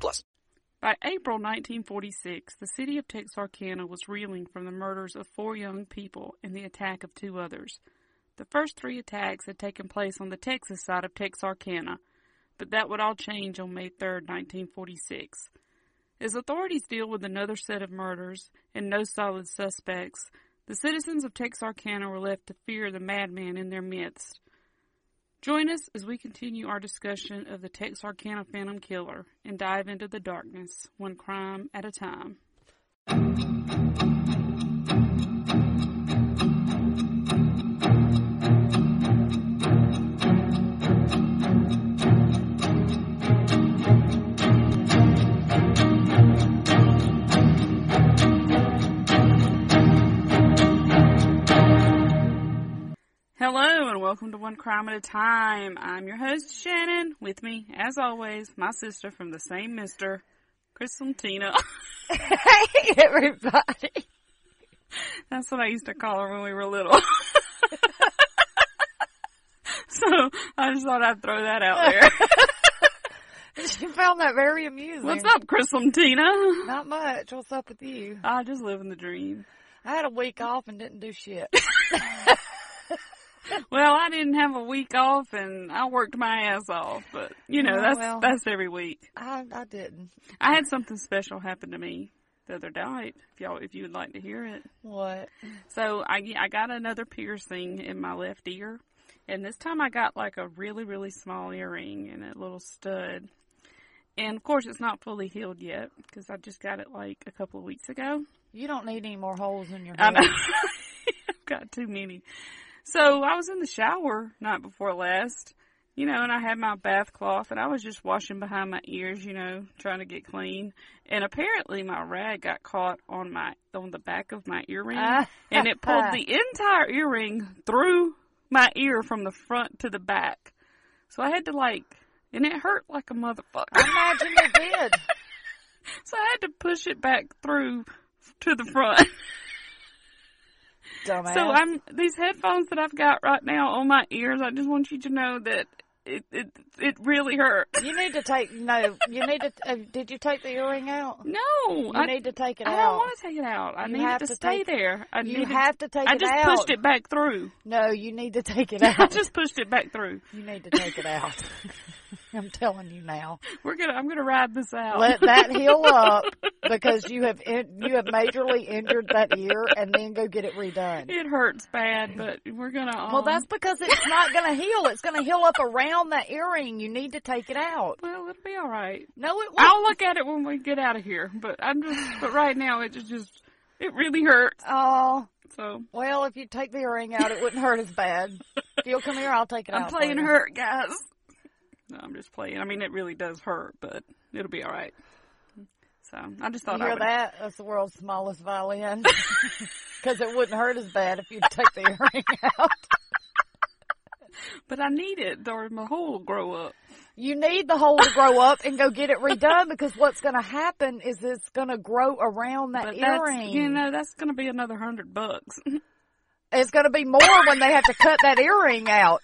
plus. By April 1946, the city of Texarkana was reeling from the murders of four young people and the attack of two others. The first three attacks had taken place on the Texas side of Texarkana, but that would all change on May 3, 1946. As authorities deal with another set of murders and no solid suspects, the citizens of Texarkana were left to fear the madman in their midst. Join us as we continue our discussion of the Texarkana Phantom Killer and dive into the darkness, one crime at a time. Hello and welcome to One Crime at a Time. I'm your host Shannon. With me, as always, my sister from the same Mister, Christina. Hey, everybody. That's what I used to call her when we were little. so I just thought I'd throw that out there. She found that very amusing. What's up, Christina? Not much. What's up with you? I just live in the dream. I had a week off and didn't do shit. Well, I didn't have a week off and I worked my ass off, but you know, Oh, that's well. that's every week. I, I didn't. I had something special happen to me the other night. If y'all, if you would like to hear it. What? So I, I got another piercing in my left ear, and this time I got like a really, really small earring and a little stud. And of course, it's not fully healed yet because I just got it like a couple of weeks ago. You don't need any more holes in your I head. know. I've got too many. So I was in the shower night before last, you know, and I had my bath cloth and I was just washing behind my ears, you know, trying to get clean. And apparently my rag got caught on my on the back of my earring Ah. and it pulled the entire earring through my ear from the front to the back. So I had to like and it hurt like a motherfucker. I imagine it did. so I had to push it back through to the front. Dumbass. So I'm these headphones that I've got right now on my ears. I just want you to know that it it it really hurts. You need to take no. You need to. Uh, did you take the earring out? No, You I need to take it I out. I don't want to take it out. I You need it to, to stay take- there. I You have to take it out. I just out. pushed it back through. No, you need to take it out. I just pushed it back through. You need to take it out. I'm telling you now. We're gonna. I'm gonna ride this out. Let that heal up because you have in, you have majorly injured that ear, and then go get it redone. it hurts bad, but we're gonna. Um, Well, that's because it's not going to heal. It's going to heal up around that earring. You need to take it out. well, it'll be all right. No, it won't. I'll look at it when we get out of here. But I'm just. But right now, it just just it really hurts. Oh, So well, if you take the earring out, it wouldn't hurt as bad. If you'll come here, I'll take it out. I'm out. playing for you. hurt, guys. No, I'm just playing. I mean, it really does hurt, but it'll be all right. So I just You thought I hear would. that? That's the world's smallest violin. Because it wouldn't hurt as bad if you take the earring out. But I need it, or my hole will grow up. You need the hole to grow up and go get it redone because what's going to happen is it's going to grow around that earring. you know, that's going to be another hundred bucks. It's going to be more when they have to cut that earring out.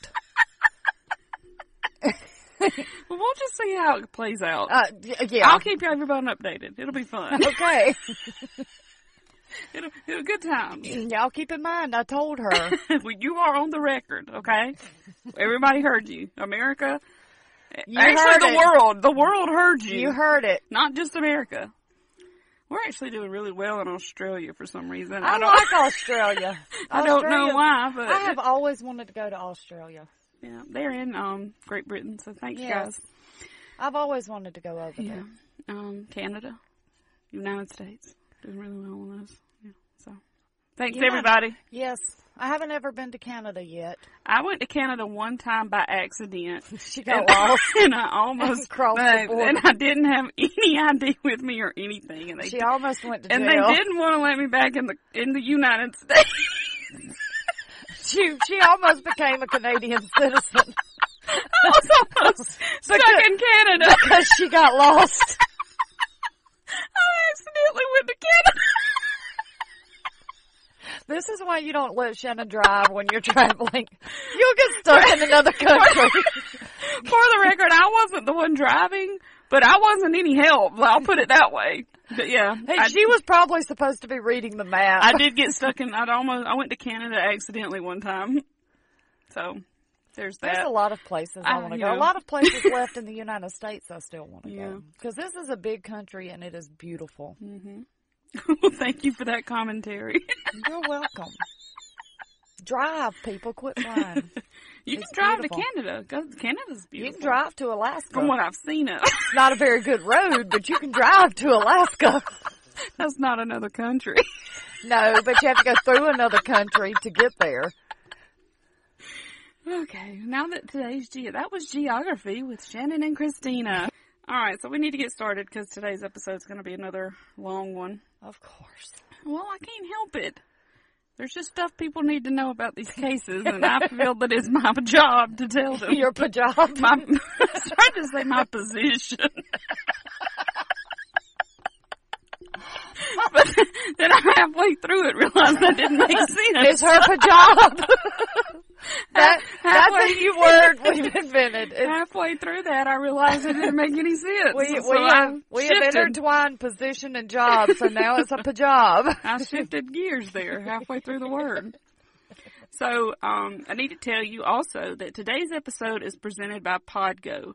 well, we'll just see how it plays out. Uh, yeah. I'll keep everyone updated. It'll be fun. okay. it'll, it'll good times. Y'all keep in mind, I told her. well, you are on the record, okay? Everybody heard you. America You actually, the it. world, the world heard you. You heard it. not just America. We're actually doing really well in Australia for some reason. I, don't, like Australia. I don't know why, but I have always wanted to go to Australia. Yeah, they're in um Great Britain. So thanks, Yes. guys. I've always wanted to go over Yeah, there. um, Canada, United States, doing really well on those. Yeah, so thanks Yeah. everybody. Yes, I haven't ever been to Canada yet. I went to Canada one time by accident. She got and, lost. and I almost Crossed the border. and I didn't have any ID with me or anything, and they She almost went to jail. and they didn't want to let me back in the in the United States. She she almost became a Canadian citizen I was almost stuck in Canada. because she got lost. I accidentally went to Canada. This is why you don't let Shannon drive when you're traveling. You'll get stuck in another country. For the record, I wasn't the one driving, but I wasn't any help. I'll put it that way. But yeah, Hey, I, she was probably supposed to be reading the map. I did get stuck in. I'd almost. I went to Canada accidentally one time. So there's that. There's a lot of places I I- want to go. know. A lot of places left in the United States I still want to Yeah. go. Because this is a big country and it is beautiful. Mm-hmm. well, thank you for that commentary. You're welcome. Drive, people. Quit flying. You It's can drive beautiful. to Canada. 'cause Canada's beautiful. You can drive to Alaska. From what I've seen of. It's not a very good road, but you can drive to Alaska. That's not another country. No, but you have to go through another country to get there. Okay, now that today's ge that was geography with Shannon and Christina. All right, so we need to get started because today's episode is going to be another long one. Of course. Well, I can't help it. There's just stuff people need to know about these cases, and I feel that it's my job to tell them. Your pajama. my, I was trying to say my position. but then I halfway through it realized that didn't make sense. It's her pajama. that, that's a new word we've invented. It's, halfway through that, I realized it didn't make any sense. we so we have, we have intertwined position and job, so now it's a pajama. I shifted gears there halfway through the word. So, um, I need to tell you also that today's episode is presented by Podgo.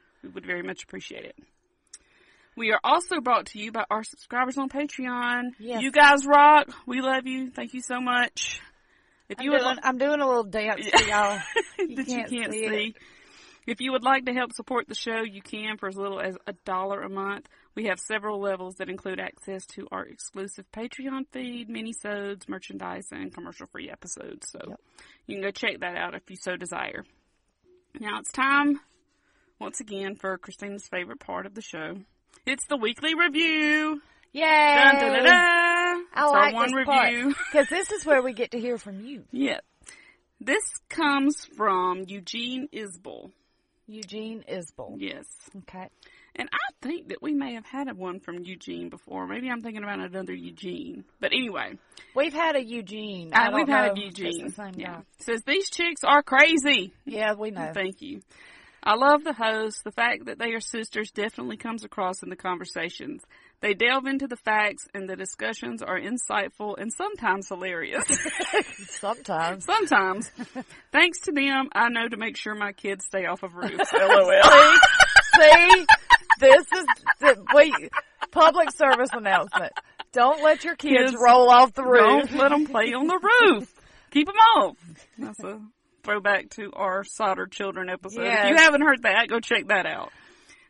We would very much appreciate it. We are also brought to you by our subscribers on Patreon. Yes. You guys rock. We love you. Thank you so much. If I'm you would doing, li- I'm doing a little dance for y'all. that can't you can't see see. If you would like to help support the show, you can for as little as a dollar a month. We have several levels that include access to our exclusive Patreon feed, mini-sodes, merchandise, and commercial-free episodes. So Yep. you can go check that out if you so desire. Now it's time, once again, for Christina's favorite part of the show. It's the weekly review. Yay! Dun, dun, dun, dun. I It's like one this review. because this is where we get to hear from you, Yeah. This comes from Eugene Isbell. Eugene Isbell. Yes. Okay. And I think that we may have had one from Eugene before. Maybe I'm thinking about another Eugene. But anyway, We've had a Eugene. I uh, we've had a if it's Eugene. the same yeah. guy. Says these chicks are crazy. Yeah, we know. Thank you. I love the hosts. The fact that they are sisters definitely comes across in the conversations. They delve into the facts and the discussions are insightful and sometimes hilarious. Sometimes. sometimes. Thanks to them, I know to make sure my kids stay off of roofs. LOL. see, see, this is the wait, public service announcement. Don't let your kids Kids, roll off the roof. Don't let them play on the roof. Keep them off. That's a throwback to our Sodder children episode. If you haven't heard that, go check that out.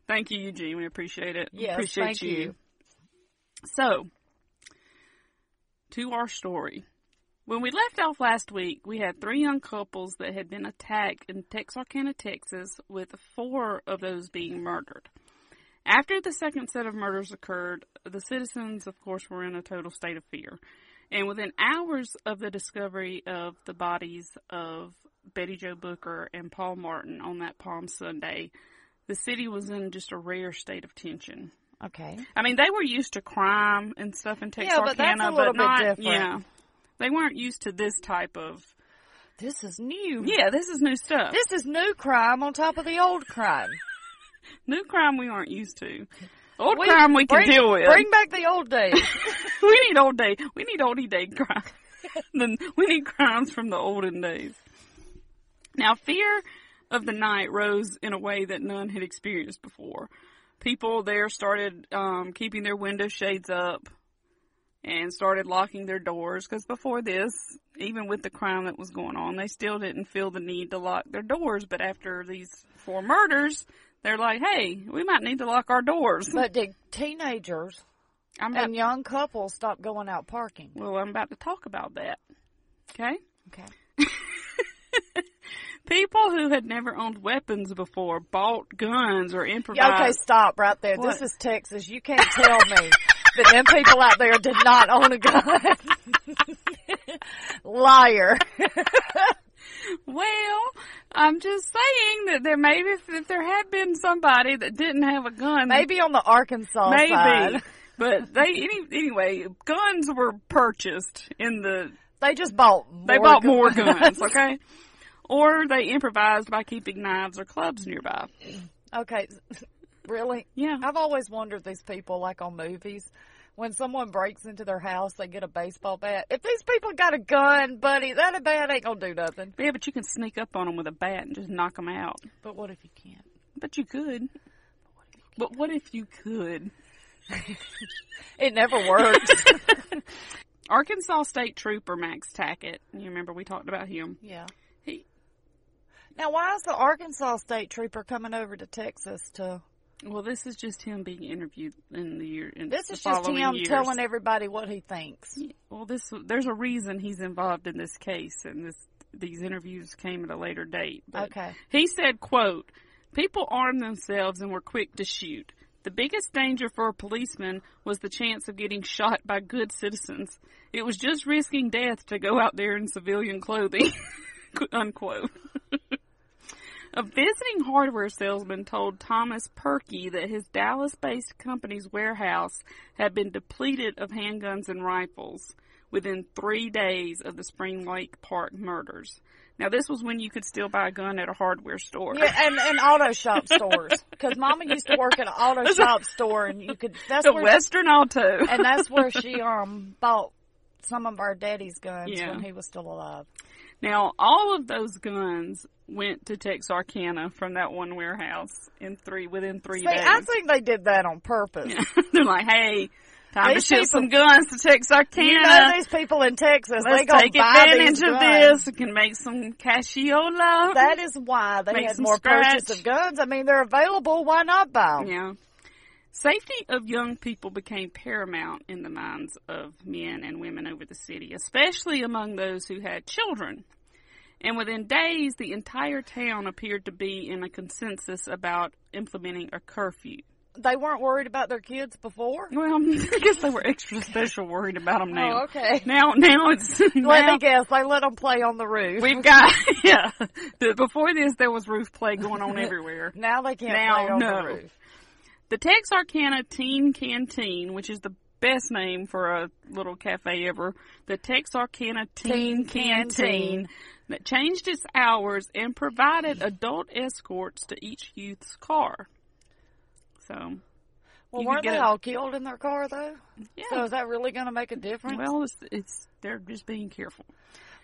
Thank you, Eugene. We appreciate it. Yes, appreciate thank you. So, to our story. When we left off last week, we had three young couples that had been attacked in Texarkana, Texas, with four of those being murdered. After the second set of murders occurred, the citizens, of course, were in a total state of fear. And within hours of the discovery of the bodies of Betty Jo Booker and Paul Martin on that Palm Sunday, the city was in just a rare state of tension. Okay. I mean, they were used to crime and stuff in Texarkana, but that's a little bit not, different. Yeah, they weren't used to this type of. This is new. Yeah, this is new stuff. This is new crime on top of the old crime. new crime we aren't used to. Old We- crime we can bring, deal with. Bring back the old days. we need old day. We need oldie day crime. then we need crimes from the olden days. Now, fear of the night rose in a way that none had experienced before. People there started um, keeping their window shades up and started locking their doors because before this, even with the crime that was going on, they still didn't feel the need to lock their doors. But after these four murders, they're like, "Hey, we might need to lock our doors." but did teenagers I'm about, and young couples stop going out parking? well, I'm about to talk about that. Okay. Okay. People who had never owned weapons before bought guns or improvised. Yeah, okay, stop right there. What? This is Texas. You can't tell me that them people out there did not own a gun. Liar. Well, I'm just saying that there maybe if, if there had been somebody that didn't have a gun, Maybe on the Arkansas maybe. side. But they any, anyway, guns were purchased in the They just bought more they bought more guns. guns, okay? Or they improvised by keeping knives or clubs nearby. Okay, really? Yeah. I've always wondered these people, like on movies, when someone breaks into their house, they get a baseball bat. If these people got a gun, buddy, that a bat ain't gonna do nothing. Yeah, but you can sneak up on them with a bat and just knock them out. But what if you can't? But you could. But what if you could? It never works. Arkansas State Trooper Max Tackett, you remember we talked about him. yeah. He, Now, why is the Arkansas State Trooper coming over to Texas to? well, this is just him being interviewed in the year. In This the is just him years. telling everybody what he thinks. Well, this there's a reason he's involved in this case, and this these interviews came at a later date. But Okay. He said, "quote People armed themselves and were quick to shoot. The biggest danger for a policeman was the chance of getting shot by good citizens. It was just risking death to go out there in civilian clothing." Unquote. A visiting hardware salesman told Thomas Perky that his Dallas based company's warehouse had been depleted of handguns and rifles within three days of the Spring Lake Park murders. Now, this was when you could still buy a gun at a hardware store. Yeah, and, and auto shop stores. Because Mama used to work at an auto shop store, and you could. That's the where, Western Auto. and that's where she um bought some of our daddy's guns Yeah. when he was still alive. Now, all of those guns went to Texarkana from that one warehouse in three within three See, days. I think they did that on purpose. They're like, "Hey, time These to ship some guns to Texarkana." You know these people in Texas, they Let's go take buy advantage these of guns. this. We can make some cassiola. That is why they Make had more purchase of guns. I mean, they're available. Why not buy them? yeah. Safety of young people became paramount in the minds of men and women over the city, especially among those who had children. And within days, the entire town appeared to be in a consensus about implementing a curfew. They weren't worried about their kids before. Well, I guess they were extra special worried about them now. Oh, okay. Now, now it's Let now- me guess. They let them play on the roof. We've got yeah. Before this, there was roof play going on everywhere. now they can't Now, play on no. the roof. The Texarkana Teen Canteen, which is the best name for a little cafe ever, the Texarkana Teen, Teen Canteen, Canteen. that changed its hours and provided adult escorts to each youth's car. So, Well, weren't they a- all killed in their car though? yeah. So is that really going to make a difference? well, it's, it's they're just being careful.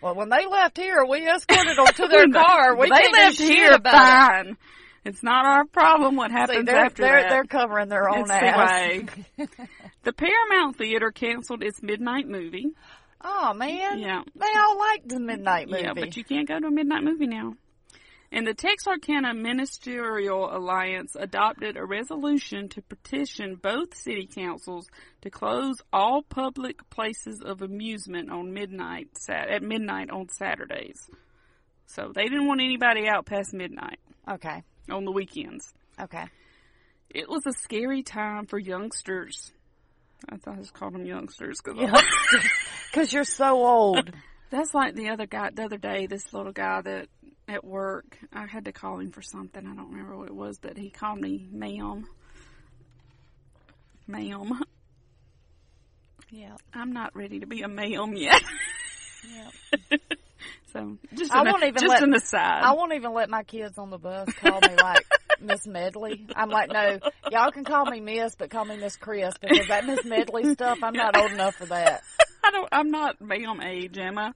Well, when they left here, we escorted them to their car. We they left here about it. It's not our problem what happens See, they're after they're that. they're covering their own It's the ass. way. the Paramount Theater canceled its midnight movie. Oh man, Yeah. they all liked the midnight movie. Yeah, but you can't go to a midnight movie now. And the Texarkana Ministerial Alliance adopted a resolution to petition both city councils to close all public places of amusement on midnight at midnight on Saturdays. So they didn't want anybody out past midnight okay, on the weekends. okay. It was a scary time for youngsters. I thought I just called them youngsters because Because you're so old. that's like the other guy the other day. This little guy that at work. I had to call him for something. I don't remember what it was, but he called me ma'am. Ma'am. Yeah. I'm not ready to be a ma'am yet. Yeah. so just I an, won't even just let- an aside. I won't even let my kids on the bus call me like Miss Medley. I'm like, no, y'all can call me Miss, but call me Miss Chris because that Miss Medley stuff, I'm not old enough for that. I don't. I'm not ma'am age, am I?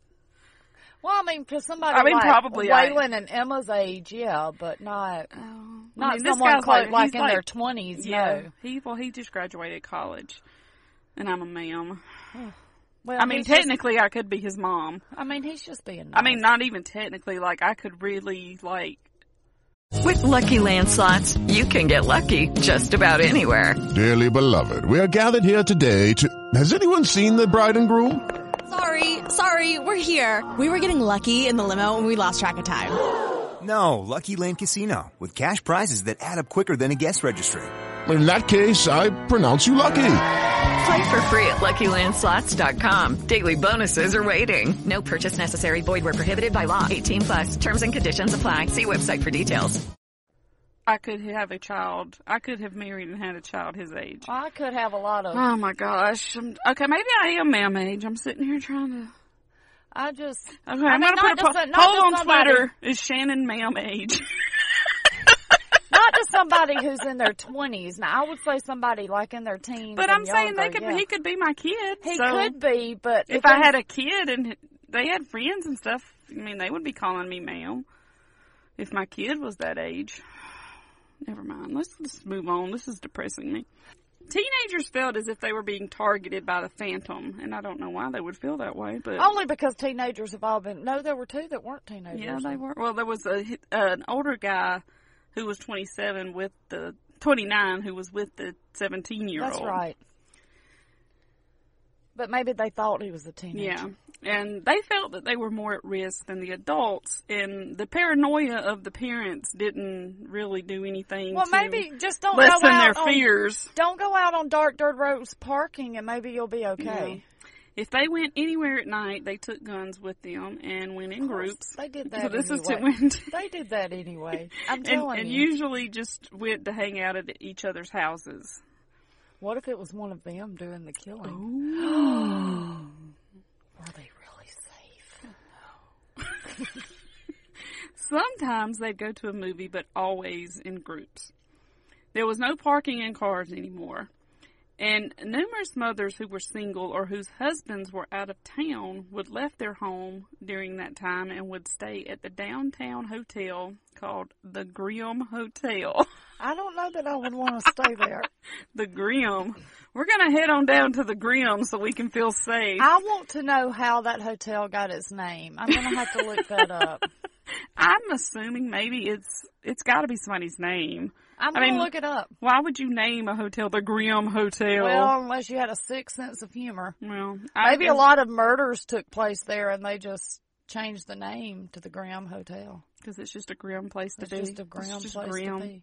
Well, I mean, because somebody I mean, like probably I- Waylon and Emma's age, yeah, but not Oh, not I mean, someone like, he's in their twenties. Yeah, No, he well, he just graduated college, and I'm a ma'am. Well, I mean, he's just- technically, I could be his mom. I mean, he's just being. Nice. I mean, not even technically. Like, I could really like. With Lucky Land slots, you can get lucky just about anywhere. Dearly beloved, we are gathered here today to. Has anyone seen the bride and groom? Sorry, sorry, we're here. We were getting lucky in the limo and we lost track of time. No, Lucky Land Casino, with cash prizes that add up quicker than a guest registry. In that case, I pronounce you lucky. Play for free at LuckyLandSlots.com. Daily bonuses are waiting. No purchase necessary. Void where prohibited by law. 18 plus. Terms and conditions apply. See website for details. I could have a child. I could have married and had a child his age. I could have a lot of. Oh my gosh. I'm, okay, maybe I am ma'am age. I'm sitting here trying to. I just. Okay, I I'm mean, gonna put a just po- a- poll on somebody- Twitter. Is Shannon ma'am age? Somebody who's in their twenties. Now, I would say somebody like in their teens. But I'm saying they could. yeah. He could be my kid. He so could be, but If I had a kid and they had friends and stuff, I mean, they would be calling me ma'am. If my kid was that age. Never mind. Let's just move on. This is depressing me. Teenagers felt as if they were being targeted by the Phantom, and I don't know why they would feel that way, but only because teenagers have all been. No, there were two that weren't teenagers. yeah, they were. Well, there was a an older guy who was 27 with the 29 who was with the 17 year old. That's right. But maybe they thought he was a teenager. Yeah. And they felt that they were more at risk than the adults, and the paranoia of the parents didn't really do anything Well, to maybe just don't lessen go out their on, fears. Don't go out on dark dirt roads parking, and maybe you'll be okay. If they went anywhere at night, they took guns with them and went in groups. They did that. So this is to anyway. They did that anyway. I'm and, telling and you. And usually just went to hang out at each other's houses. What if it was one of them doing the killing? Were they really safe? Sometimes they'd go to a movie, but always in groups. There was no parking in cars anymore. And numerous mothers who were single or whose husbands were out of town would left their home during that time and would stay at the downtown hotel called the Grimm Hotel. I don't know that I would want to stay there. the Grimm. We're gonna head on down to the Grimm so we can feel safe. I want to know how that hotel got its name. I'm going to have to look that up. I'm assuming maybe it's it's got to be somebody's name. I'm going to mean, look it up. Why would you name a hotel the Grimm Hotel? Well, unless you had a sick sense of humor. Well, I Maybe a lot of murders took place there and they just changed the name to the Graham Hotel. because it's just a grim place to It's be. just a Graham It's just place grim. to be.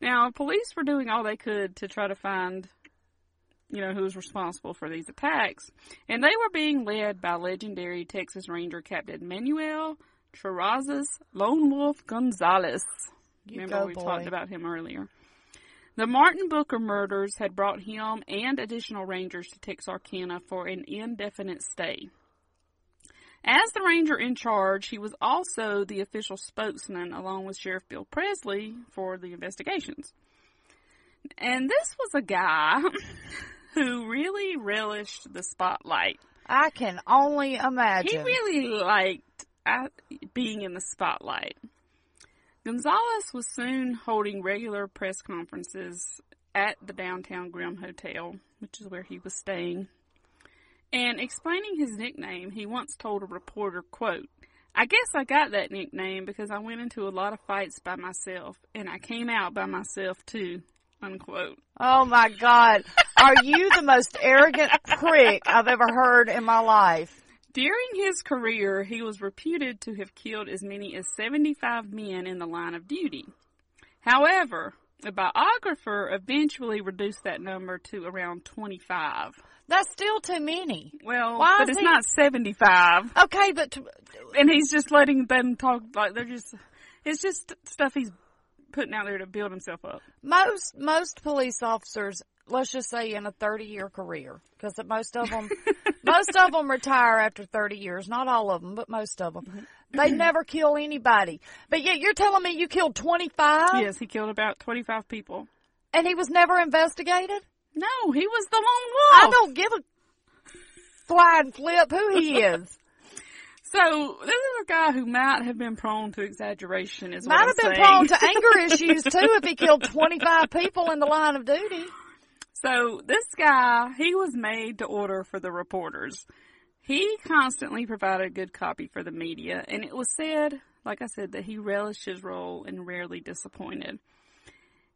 Now, police were doing all they could to try to find, you know, who was responsible for these attacks, and they were being led by legendary Texas Ranger Captain Manuel Trazazas Lone Wolf Gonzaullas. You Remember we boy. talked about him earlier. The Martin Booker murders had brought him and additional rangers to Texarkana for an indefinite stay. As the ranger in charge, he was also the official spokesman along with Sheriff Bill Presley for the investigations. And this was a guy who really relished the spotlight. I can only imagine. He really liked uh, being in the spotlight. Gonzaullas was soon holding regular press conferences at the downtown Grimm Hotel, which is where he was staying. And explaining his nickname, he once told a reporter, quote, I guess I got that nickname because I went into a lot of fights by myself, and I came out by myself too, unquote. Oh my God. Are you the most arrogant prick I've ever heard in my life? During his career, he was reputed to have killed as many as 75 men in the line of duty. However, A biographer eventually reduced that number to around 25. That's still too many. Well, Why but it's he- not 75. Okay, but t- And he's just letting them talk like they're just, it's just stuff he's putting out there to build himself up. most most police officers, let's just say in a 30 year career, because most of them most of them retire after 30 years. Not all of them, but most of them. Mm-hmm. They never kill anybody. But yet you're telling me you killed 25 Yes, he killed about 25 people. and he was never investigated? No, he was the lone wolf. I don't give a flying flip who he is. So this is a guy who might have been prone to exaggeration. Is Might I'm have been saying. prone to anger issues too if he killed 25 people in the line of duty. So this guy, he was made to order for the reporters. He constantly provided good copy for the media, and it was said, like I said, that he relished his role and rarely disappointed.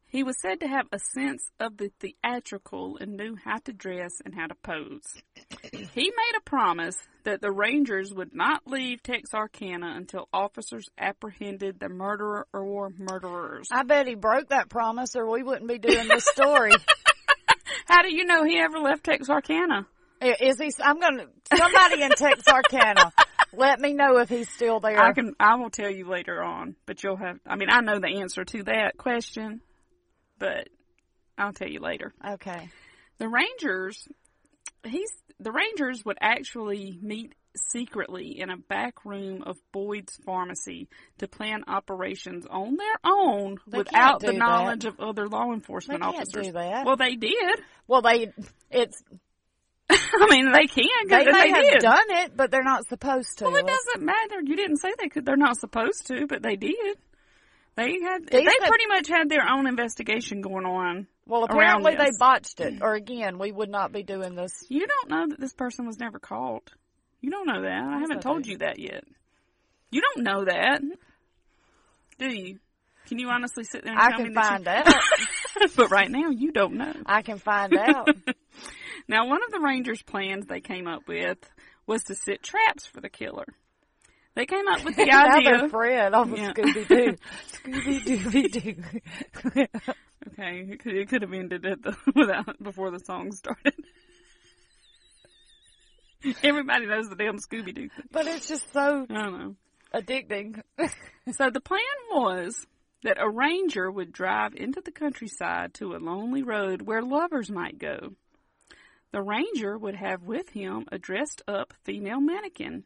He was said to have a sense of the theatrical and knew how to dress and how to pose. He made a promise that the Rangers would not leave Texarkana until officers apprehended the murderer or murderers. I bet he broke that promise or we wouldn't be doing this story. How do you know he ever left Texarkana? Is he? I'm gonna. Somebody in Texarkana, let me know if he's still there. I can. I will tell you later on, but you'll have. I mean, I know the answer to that question, but I'll tell you later. Okay. The Rangers, he's the Rangers would actually meet secretly in a back room of Boyd's pharmacy to plan operations on their own They without the knowledge that. of other law enforcement They can't officers. do that. Well, they did. Well, they. It's. I mean, they can. They may they have did. done it, but they're not supposed to. Well, it doesn't matter. You didn't say they could. They're not supposed to, but they did. They had. These they have- pretty much had their own investigation going on. Well, apparently they botched it. Or again, we would not be doing this. You don't know that this person was never caught. You don't know that. I haven't told you that yet. You don't know that, do you? Can you honestly sit there and I tell can me that find you... out. but right now, you don't know. I can find out. Now, one of the Rangers' plans they came up with was to set traps for the killer. They came up with the idea. Fred off of Yeah. Scooby Doo. Scooby Dooby Doo. Okay, it could, it could have ended at the without before the song started. Everybody knows the damn Scooby Doo. But it's just so I don't know. addicting. So the plan was that a ranger would drive into the countryside to a lonely road where lovers might go. The ranger would have with him a dressed up female mannequin,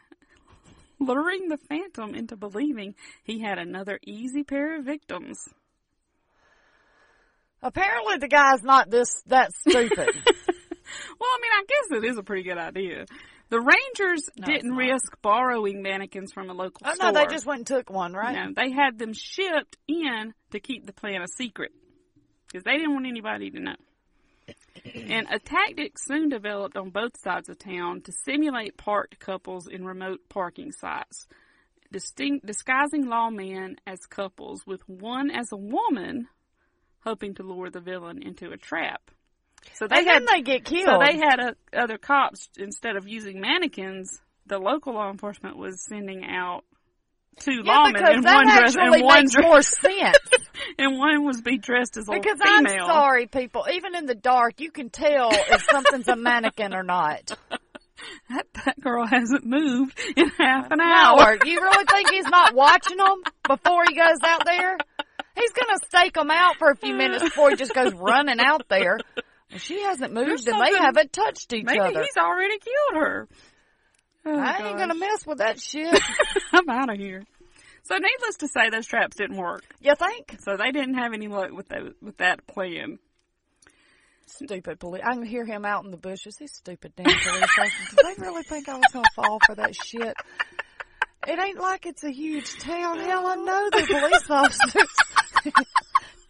luring the phantom into believing he had another easy pair of victims. Apparently the guy's not this that stupid. Well, I mean, I guess it is a pretty good idea. The Rangers No, didn't risk borrowing mannequins from a local store. oh store. no, they just went and took one, right? No, they had them shipped in to keep the plan a secret because they didn't want anybody to know. And a tactic soon developed on both sides of town to simulate parked couples in remote parking sites, distinct, disguising lawmen as couples, with one as a woman, hoping to lure the villain into a trap. So they and had then they get killed. so they had uh, other cops instead of using mannequins. The local law enforcement was sending out two yeah, lawmen, and one dress and one dress, more sense. and one was be dressed as a Because female. I'm sorry, people. Even in the dark, you can tell if something's a mannequin or not. That, that girl hasn't moved in half an hour. You really think he's not watching them before he goes out there? He's gonna stake them out for a few minutes before he just goes running out there. Well, she hasn't moved, and they haven't touched each Maybe other. Maybe he's already killed her. Oh, I ain't gonna mess with that shit. I'm out of here. So, needless to say, those traps didn't work. You think? So they didn't have any luck with that with that plan. Stupid police. I can hear him out in the bushes. These stupid damn police officers. Did they really think I was gonna fall for that shit? It ain't like it's a huge town. Hell, I know they're police officers.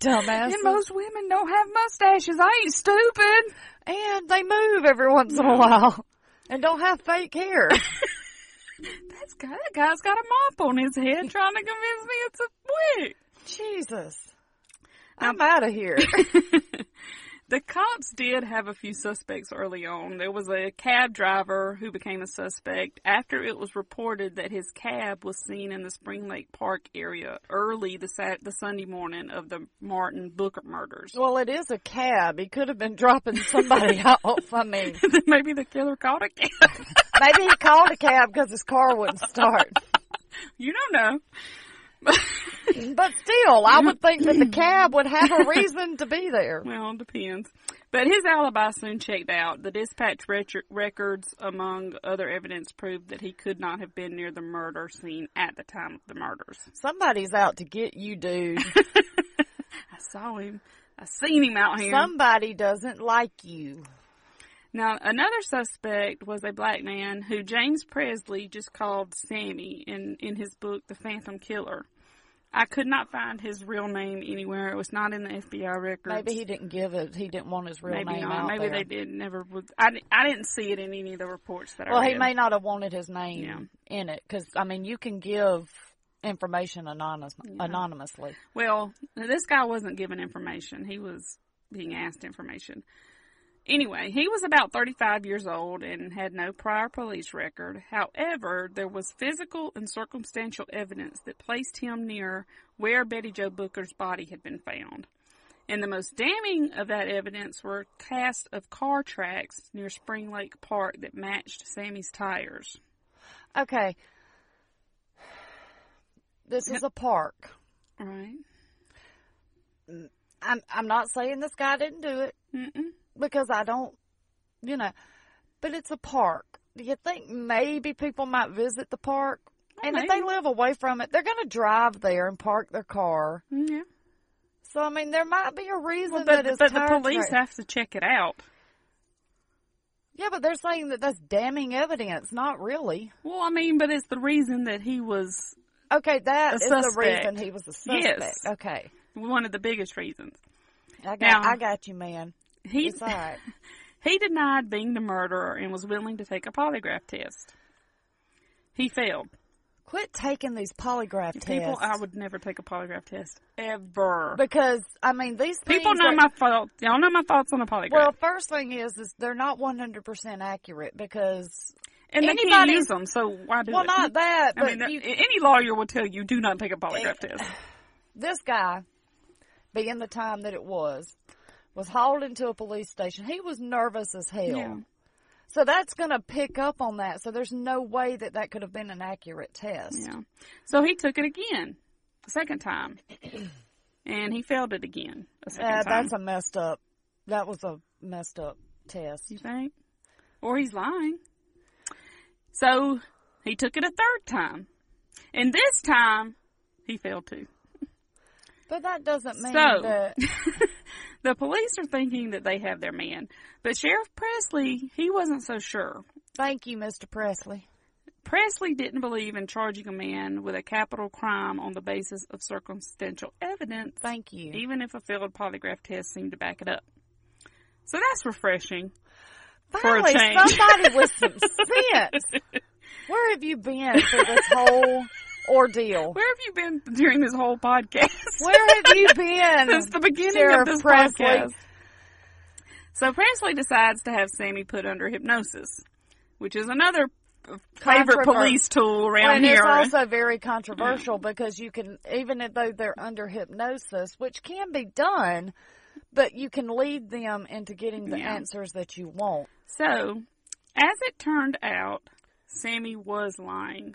Dumbasses. And most women don't have mustaches. I ain't stupid. And they move every once in a while. And don't have fake hair. That's guy. That guy's got a mop on his head, trying to convince me it's a wig. Jesus. I'm out of here. The cops did have a few suspects early on. There was a cab driver who became a suspect after it was reported that his cab was seen in the Spring Lake Park area early the Sat- the Sunday morning of the Martin Booker murders. Well, it is a cab. He could have been dropping somebody off. I mean, Maybe the killer called a cab. maybe he called a cab because his car wouldn't start. you don't know. But still, I would think that the cab would have a reason to be there. Well, it depends. But his alibi soon checked out. The dispatch rec- records, among other evidence, proved that he could not have been near the murder scene at the time of the murders. Somebody's out to get you, dude. I saw him. I seen him out here. Somebody doesn't like you. Now, another suspect was a black man who James Presley just called Sammy in, in his book, The Phantom Killer. I could not find his real name anywhere. It was not in the FBI records. Maybe he didn't give it. He didn't want his real Maybe name not. out Maybe there. they did. Never. I, I didn't see it in any of the reports that I Well, he may not have wanted his name Yeah. in it because I mean, you can give information anonymous, anonymously. Well, this guy wasn't given information. He was being asked information. Anyway, he was about 35 years old and had no prior police record. However, there was physical and circumstantial evidence that placed him near where Betty Jo Booker's body had been found. And the most damning of that evidence were a cast of car tracks near Spring Lake Park that matched Sammy's tires. Okay, this is a park. Right? I'm I'm not saying this guy didn't do it Mm-mm. Because I don't, you know, but it's a park. Do you think maybe people might visit the park? And if they live away from it, they're going to drive there and park their car. Yeah. So I mean, there might be a reason Well, that but it's but the police track- have to check it out. Yeah, but they're saying that that's damning evidence. Not really. Well, I mean, but it's the reason that he was Okay, that is the reason he was a suspect. Yes. Okay, one of the biggest reasons. I got Now- I got you, man. He It's all right. he denied being the murderer and was willing to take a polygraph test. He failed. Quit taking these polygraph tests. People, I would never take a polygraph test ever. because I mean these People know are- my thoughts. Y'all know my thoughts on a polygraph. Well, first thing is, is they're not one hundred percent accurate because and they can't use them, so why do well, it? not that, I but mean, you, any lawyer will tell you do not take a polygraph eh, test. this guy, being the time that it was, was hauled into a police station. He was nervous as hell. Yeah. So that's going to pick up on that. So there's no way that that could have been an accurate test. Yeah. So he took it again, a second time, and he failed it again a second Uh, time. that's a messed up. That was a messed up test. You think? Or he's lying. So he took it a third time. And this time he failed too. But that doesn't mean So that. the police are thinking that they have their man. But Sheriff Presley, he wasn't so sure. Thank you, Mr. Presley. Presley didn't believe in charging a man with a capital crime on the basis of circumstantial evidence, Thank you. even if a failed polygraph test seemed to back it up. So that's refreshing. for a Finally, somebody with some sense. Where have you been for this whole ordeal? Where have you been during this whole podcast? Where have you been Since the beginning Sheriff of this Presley? podcast. So Presley decides to have Sammy put under hypnosis, which is another favorite police tool around Well, and here. it's also very controversial because you can, even though they're under hypnosis, which can be done, but you can lead them into getting the Yeah. answers that you want. so, as it turned out, Sammy was lying.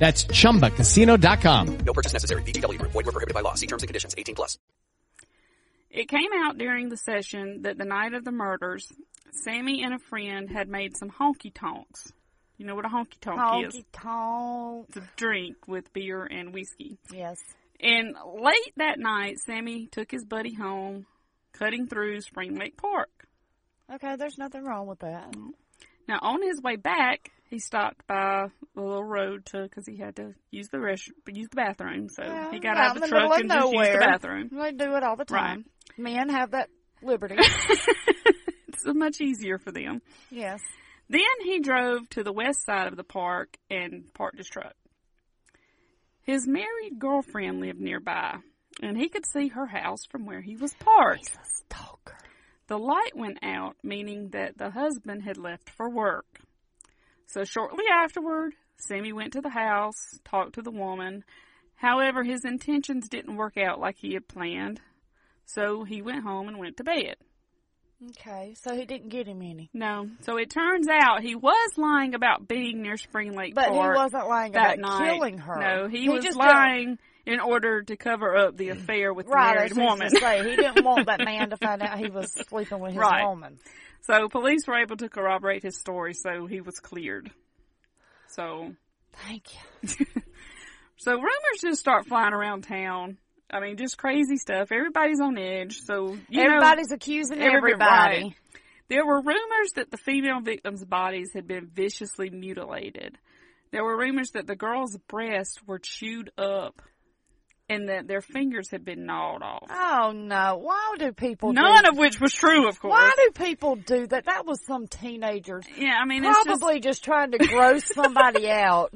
That's ChumbaCasino.com. No purchase necessary. VGW Group. Void were prohibited by law. See terms and conditions. 18 plus. It came out during the session that the night of the murders, Sammy and a friend had made some honky tonks. You know what a honky tonk is? Honky tonk. It's a drink with beer and whiskey. Yes. And late that night, Sammy took his buddy home, cutting through Spring Lake Park. Okay, there's nothing wrong with that. Now, on his way back, he stopped by the little road to because he had to use the rest, use the bathroom. So Yeah, he got out of the truck and just used the bathroom. They do it all the time. Right. Men have that liberty. It's much easier for them. yes. Then he drove to the west side of the park and parked his truck. His married girlfriend lived nearby, and he could see her house from where he was parked. Stalker. The light went out, meaning that the husband had left for work. So shortly afterward, Sammy went to the house, talked to the woman. However, his intentions didn't work out like he had planned, so he went home and went to bed. Okay, so he didn't get him any. No. So it turns out he was lying about being near Spring Lake But he wasn't lying that about night. killing her. No, he, He was just lying in order to cover up the affair with the married that's what I was woman. say. He didn't want that man to find out he was sleeping with his Right. woman. So police were able to corroborate his story, so he was cleared. So, Thank you. so rumors just start flying around town. I mean, just crazy stuff. Everybody's on edge. So you know- Everybody's accusing Every- everybody. There were rumors that the female victims' bodies had been viciously mutilated. There were rumors that the girls' breasts were chewed up and that their fingers had been gnawed off. Oh no! Why do people? None do, of which was true, of course. Why do people do that? That was some teenagers. Yeah, I mean, it's just- probably just, trying to gross somebody out,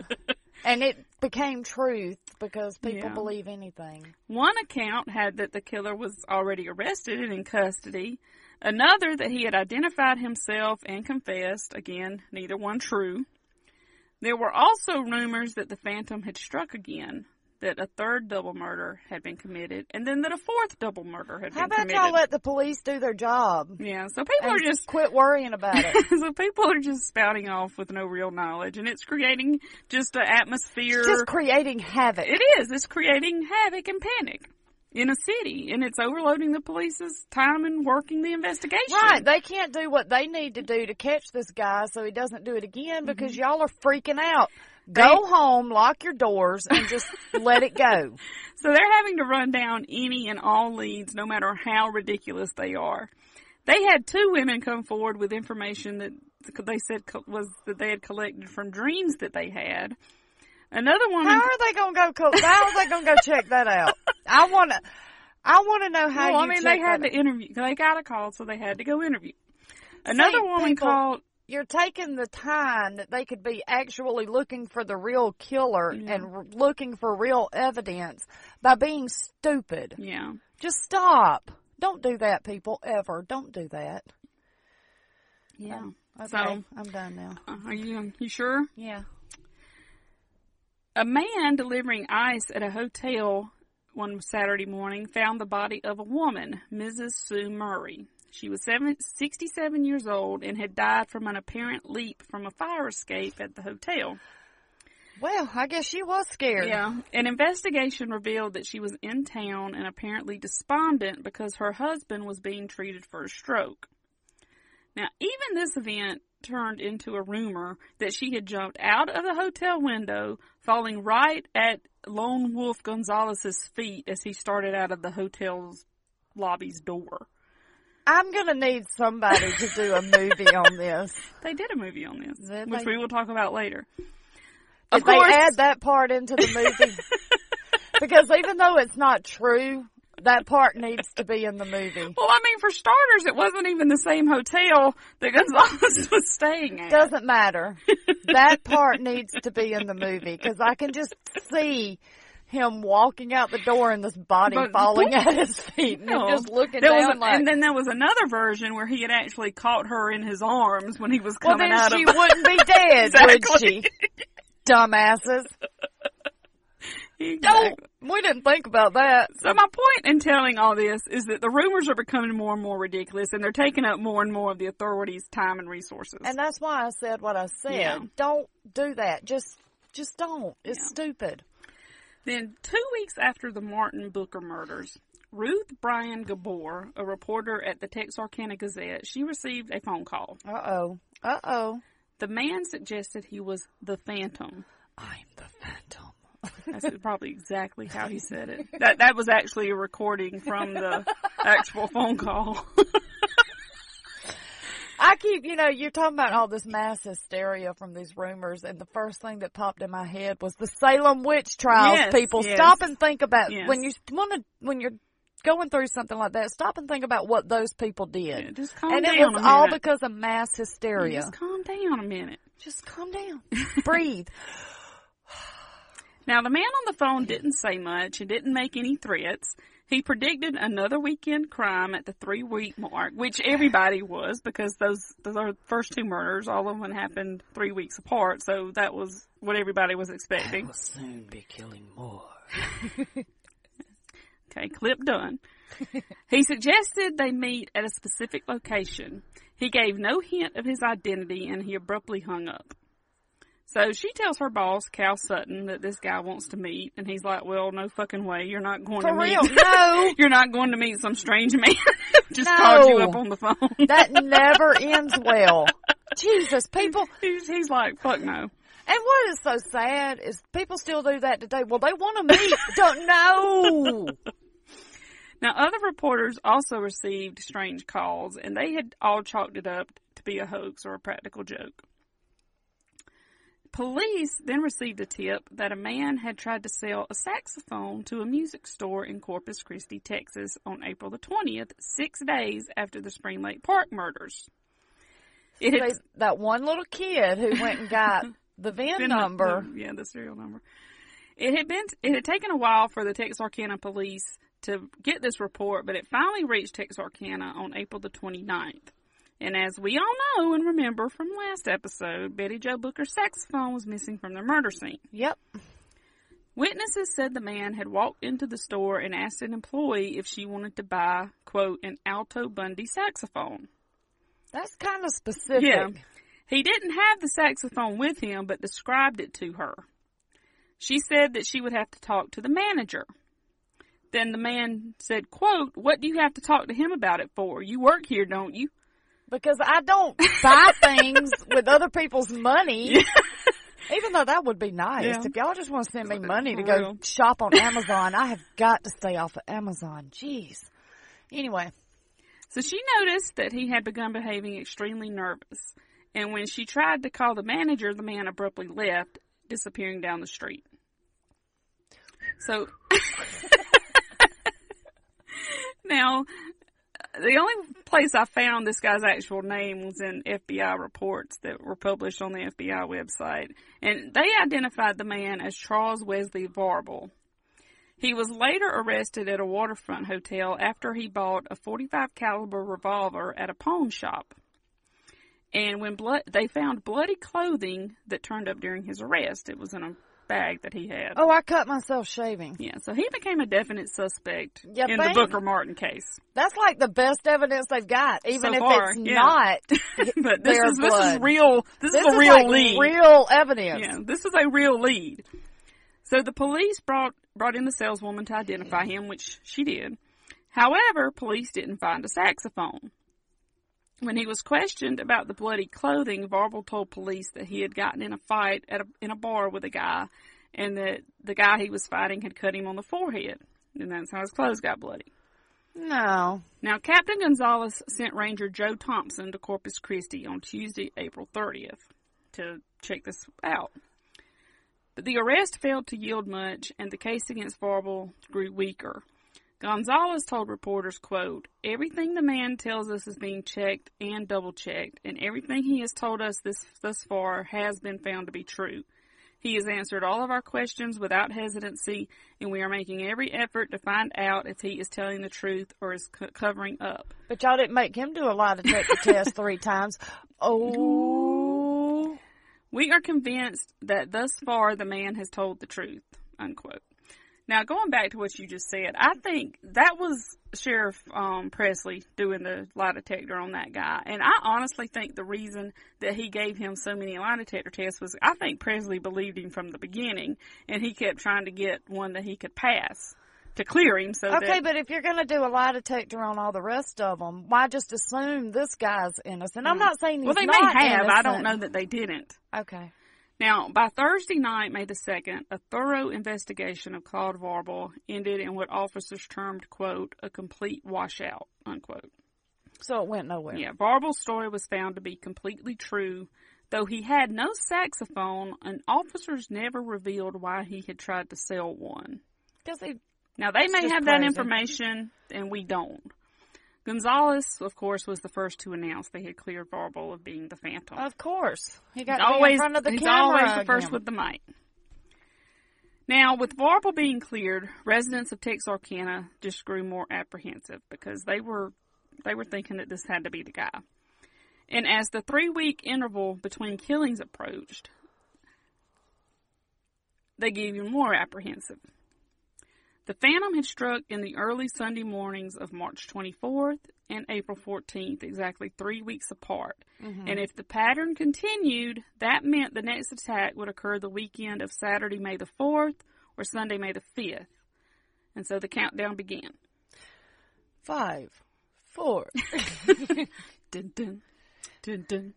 and it became truth because people Yeah. believe anything. One account had that the killer was already arrested and in custody. Another that he had identified himself and confessed. Again, neither one true. There were also rumors that the Phantom had struck again, that a third double murder had been committed, and then that a fourth double murder had How been committed. How about y'all let the police do their job? yeah, so people are just quit worrying about it. so people are just spouting off with no real knowledge, and it's creating just an atmosphere. It's just creating havoc. It is. It's creating havoc and panic in a city, and it's overloading the police's time and working the investigation. Right, they can't do what they need to do to catch this guy so he doesn't do it again because mm-hmm. y'all are freaking out. Go home, lock your doors, and just let it go. So they're having to run down any and all leads, no matter how ridiculous they are. They had two women come forward with information that they said was that they had collected from dreams that they had. Another woman. How are they gonna go? Co- how are they gonna go check that out? I want to. I want to know how well, you. I mean, they had to interview. They got a call, so they had to go interview. Another woman people, called. You're taking the time that they could be actually looking for the real killer and r- looking for real evidence by being stupid. Yeah. Just stop. Don't do that, people. Ever. Don't do that. Yeah. Okay, So- I'm done now. Uh, Are you you sure? Yeah. A man delivering ice at a hotel one Saturday morning found the body of a woman, Mrs. Sue Murray. She was seven, 67 years old and had died from an apparent leap from a fire escape at the hotel. Well, I guess she was scared. Yeah. An investigation revealed that she was in town and apparently despondent because her husband was being treated for a stroke. Now, even this event turned into a rumor that she had jumped out of the hotel window, falling right at Lone Wolf Gonzaullas's feet as he started out of the hotel's lobby's door. I'm gonna need somebody to do a movie on this. They did a movie on this, Did which they? we will talk about later. Did Of they course- add that part into the movie? because even though it's not true, that part needs to be in the movie. Well, I mean, for starters, it wasn't even the same hotel that Gonzaullas was staying at. Doesn't matter. that part needs to be in the movie because I can just see him walking out the door and this body But- falling at his feet and No. just looking There down a- like. and then there was another version where he had actually caught her in his arms when he was coming out of. well, then out she of. wouldn't be dead, would she? Dumbasses. Don't. We didn't think about that. So my point in telling all this is that the rumors are becoming more and more ridiculous, and they're taking up more and more of the authorities' time and resources. And that's why I said what I said. Yeah. Don't do that. Just, just don't. It's Yeah. stupid. Then, two weeks after the Martin Booker murders, Ruth Bryan Gabor, a reporter at the Texarkana Gazette, she received a phone call. Uh oh. Uh oh. The man suggested he was the Phantom. I'm the Phantom. That's probably exactly how he said it. That that was actually a recording from the actual phone call. I keep, you know, you're talking about all this mass hysteria from these rumors, and the first thing that popped in my head was the Salem witch trials. Yes, people, yes. stop and think about Yes. when you want to when you're going through something like that. Stop and think about what those people did. Yeah, just calm and down it was all because of mass hysteria. Just calm down a minute. Just calm down. Breathe. Now, the man on the phone didn't say much and didn't make any threats. He predicted another weekend crime at the three week mark, which everybody was because those, those are the first two murders. All of them happened three weeks apart, so that was what everybody was expecting. Will soon be killing more. Okay, clip done. he suggested they meet at a specific location. He gave no hint of his identity and he abruptly hung up. So she tells her boss, Cal Sutton, that this guy wants to meet, and he's like, "Well, no fucking way. You're not going For to real, meet. no. You're not going to meet some strange man. Just No. called you up on the phone. That never ends well. Jesus, people. he's, he's like, fuck no. And what is so sad is people still do that today. Well, they want to meet. Don't know. Now, other reporters also received strange calls, and they had all chalked it up to be a hoax or a practical joke. Police then received a tip that a man had tried to sell a saxophone to a music store in Corpus Christi, Texas on April the 20th, six days after the Spring Lake Park murders. It had, They- that one little kid who went and got the VIN number. the- yeah, the serial number. It had been it had taken a while for the Texarkana police to get this report, but it finally reached Texarkana on April the 29th. And as we all know and remember from last episode, Betty Jo Booker's saxophone was missing from the murder scene. Yep. Witnesses said the man had walked into the store and asked an employee if she wanted to buy, quote, an Alto Bundy saxophone. That's kind of specific. Yeah. He didn't have the saxophone with him, but described it to her. She said that she would have to talk to the manager. Then the man said, quote, what do you have to talk to him about it for? You work here, don't you? Because I don't buy things with other people's money. Even though that would be nice. Yeah. If y'all just want to send me money to go real. shop on Amazon, I have got to stay off of Amazon. Jeez. Anyway, So she noticed that he had begun behaving extremely nervous. And when she tried to call the manager, the man abruptly left, disappearing down the street. So, now, the only place I found this guy's actual name was in FBI reports that were published on the FBI website. And they identified the man as Charles Wesley Varble. He was later arrested at a waterfront hotel after he bought a 45 caliber revolver at a pawn shop. And when blood, they found bloody clothing that turned up during his arrest. It was in a bag that he had. oh, I cut myself shaving. Yeah, so he became a definite suspect You in the? Booker Martin case. That's like the best evidence they've got, even So if far, it's yeah. not but this is this is real. This, This is a is real like lead. real evidence. Yeah, this is a real lead. So the police brought brought in the saleswoman to identify him, which she did. However, police didn't find a saxophone. When he was questioned about the bloody clothing, Varble told police that he had gotten in a fight at a, in a bar with a guy, and that the guy he was fighting had cut him on the forehead, and that's how his clothes got bloody. No. Now, Captain Gonzaullas sent Ranger Joe Thompson to Corpus Christi on Tuesday, April 30th, to check this out. But the arrest failed to yield much, and the case against Varble grew weaker. Gonzaullas told reporters, quote, Everything the man tells us is being checked and double checked, and everything he has told us this thus far has been found to be true. He has answered all of our questions without hesitancy, and we are making every effort to find out if he is telling the truth or is co- covering up. But y'all didn't make him do a lie detector test three times. Oh. We are convinced that thus far the man has told the truth. Unquote. Now, going back to what you just said, I think that was Sheriff um, Presley doing the lie detector on that guy. And I honestly think the reason that he gave him so many lie detector tests was I think Presley believed him from the beginning, and he kept trying to get one that he could pass to clear him. So Okay, that, but if you're going to do a lie detector on all the rest of them, why just assume this guy's innocent? I'm not saying he's well, they not may have. I don't know that they didn't. Okay. Now, by Thursday night, May the 2nd, a thorough investigation of Claude Varble ended in what officers termed, quote, a complete washout, unquote. So it went nowhere. Yeah, Varble's story was found to be completely true, though he had no saxophone, and officers never revealed why he had tried to sell one. Because he. Now, they may have that information, and we don't. Gonzaullas, of course, was the first to announce they had cleared Varble of being the Phantom. Of course. He got He's always, in front of the he's camera. always the first again. with the mic. Now, with Varble being cleared, residents of Texarkana just grew more apprehensive because they were they were thinking that this had to be the guy. And as the three week interval between killings approached, they grew even more apprehensive. The Phantom had struck in the early Sunday mornings of March 24th and April 14th, exactly three weeks apart. Mhm. And if the pattern continued, that meant the next attack would occur the weekend of Saturday, May the 4th or Sunday, May the 5th. And so the countdown began. Five, four. dun, dun, dun, dun.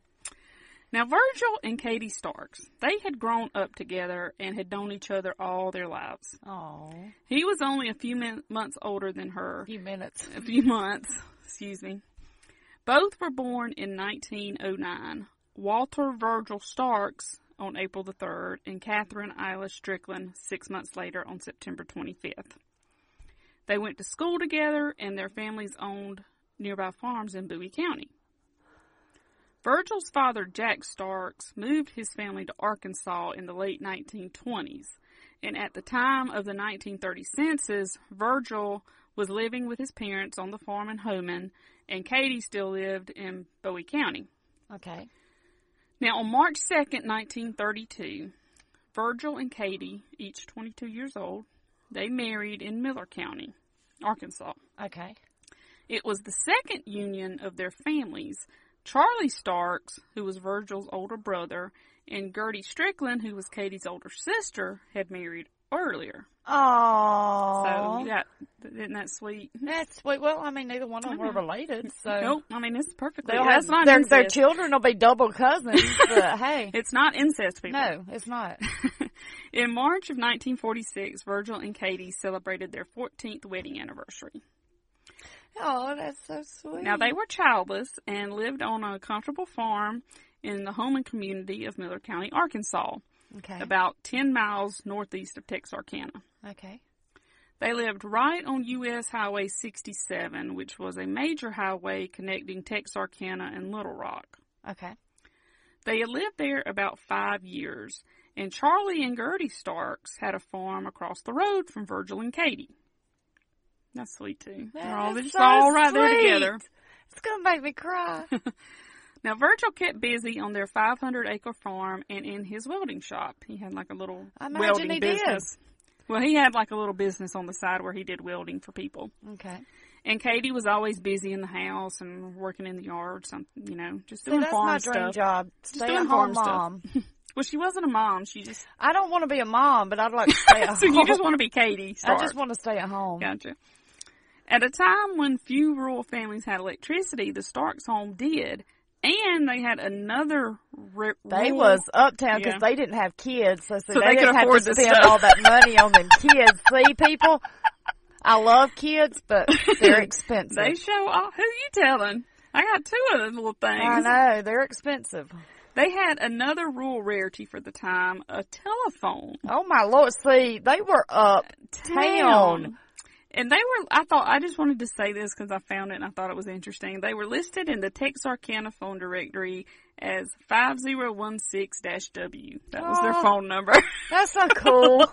Now, Virgil and Katie Starks, they had grown up together and had known each other all their lives. Oh. He was only a few min- months older than her. A few minutes. A few months, excuse me. Both were born in 1909. Walter Virgil Starks on April the 3rd and Catherine Isla Strickland six months later on September 25th. They went to school together and their families owned nearby farms in Bowie County. Virgil's father, Jack Starks, moved his family to Arkansas in the late 1920s, and at the time of the 1930 census, Virgil was living with his parents on the farm in Homan, and Katie still lived in Bowie County. Okay. Now, on March 2nd, 1932, Virgil and Katie, each 22 years old, they married in Miller County, Arkansas. Okay. It was the second union of their families. Charlie Starks, who was Virgil's older brother, and Gertie Strickland, who was Katie's older sister, had married earlier. Oh. So got, isn't that sweet? That's sweet. Well, I mean, neither one of them were mm-hmm. related, so. Nope. I mean, it's perfectly. They'll have, not their, their children will be double cousins, but hey. It's not incest, people. No, it's not. In March of 1946, Virgil and Katie celebrated their 14th wedding anniversary. Oh, that's so sweet. Now, they were childless and lived on a comfortable farm in the Homan community of Miller County, Arkansas, Okay. about 10 miles northeast of Texarkana. Okay. They lived right on U.S. Highway 67, which was a major highway connecting Texarkana and Little Rock. Okay. They had lived there about five years, and Charlie and Gertie Starks had a farm across the road from Virgil and Katie. That's sweet too. They're all, That they're is just so all right there sweet. together. It's gonna make me cry. Now Virgil kept busy on their 500 acre farm and in his welding shop. He had like a little welding he did. business. Well, he had like a little business on the side where he did welding for people. Okay. And Katie was always busy in the house and working in the yard, some you know, just See, doing that's farm my dream stuff. job. Just Stay doing at farm home stuff. mom. Well, she wasn't a mom. She just I don't want to be a mom, but I'd like to stay at so home. you just want to be Katie. I just want to stay at home. Gotcha. At a time when few rural families had electricity, the Starks home did, and they had another. R- They rural- was uptown because Yeah. they didn't have kids, so, so, So they, they could didn't have to spend stuff. all that money on them kids. See, people, I love kids, but they're expensive. They show off. Who you telling? I got two of those little things. I know they're expensive. They had another rural rarity for the time, a telephone. Oh my lord! See, they were uptown. And they were, I thought, I just wanted to say this because I found it and I thought it was interesting. They were listed in the Texarkana phone directory as 5016-W. That was their Oh. phone number. That's so cool.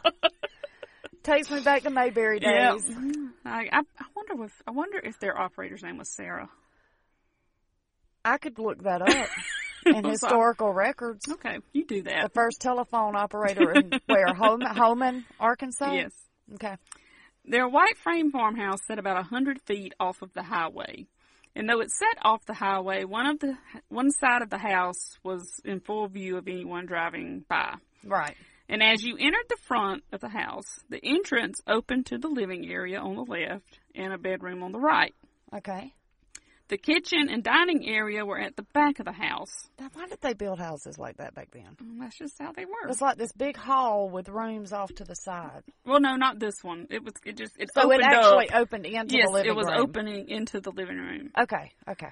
Takes me back to Mayberry days. Mm-hmm. I, I, I wonder if, I wonder if their operator's name was Sarah. I could look that up in historical records. Okay, you do that. The first telephone operator in where? Home, Homan, Arkansas. Yes. Okay. Their white frame farmhouse sat about a hundred feet off of the highway. And though it sat off the highway, one of the one side of the house was in full view of anyone driving by. Right. And as you entered the front of the house, the entrance opened to the living area on the left and a bedroom on the right. Okay. The kitchen and dining area were at the back of the house. Now, why did they build houses like that back then? And that's just how they were. It's like this big hall with rooms off to the side. Well, no, not this one. It was it just it So it opened actually up. opened into yes, the living room. it was room. opening into the living room. Okay. Okay.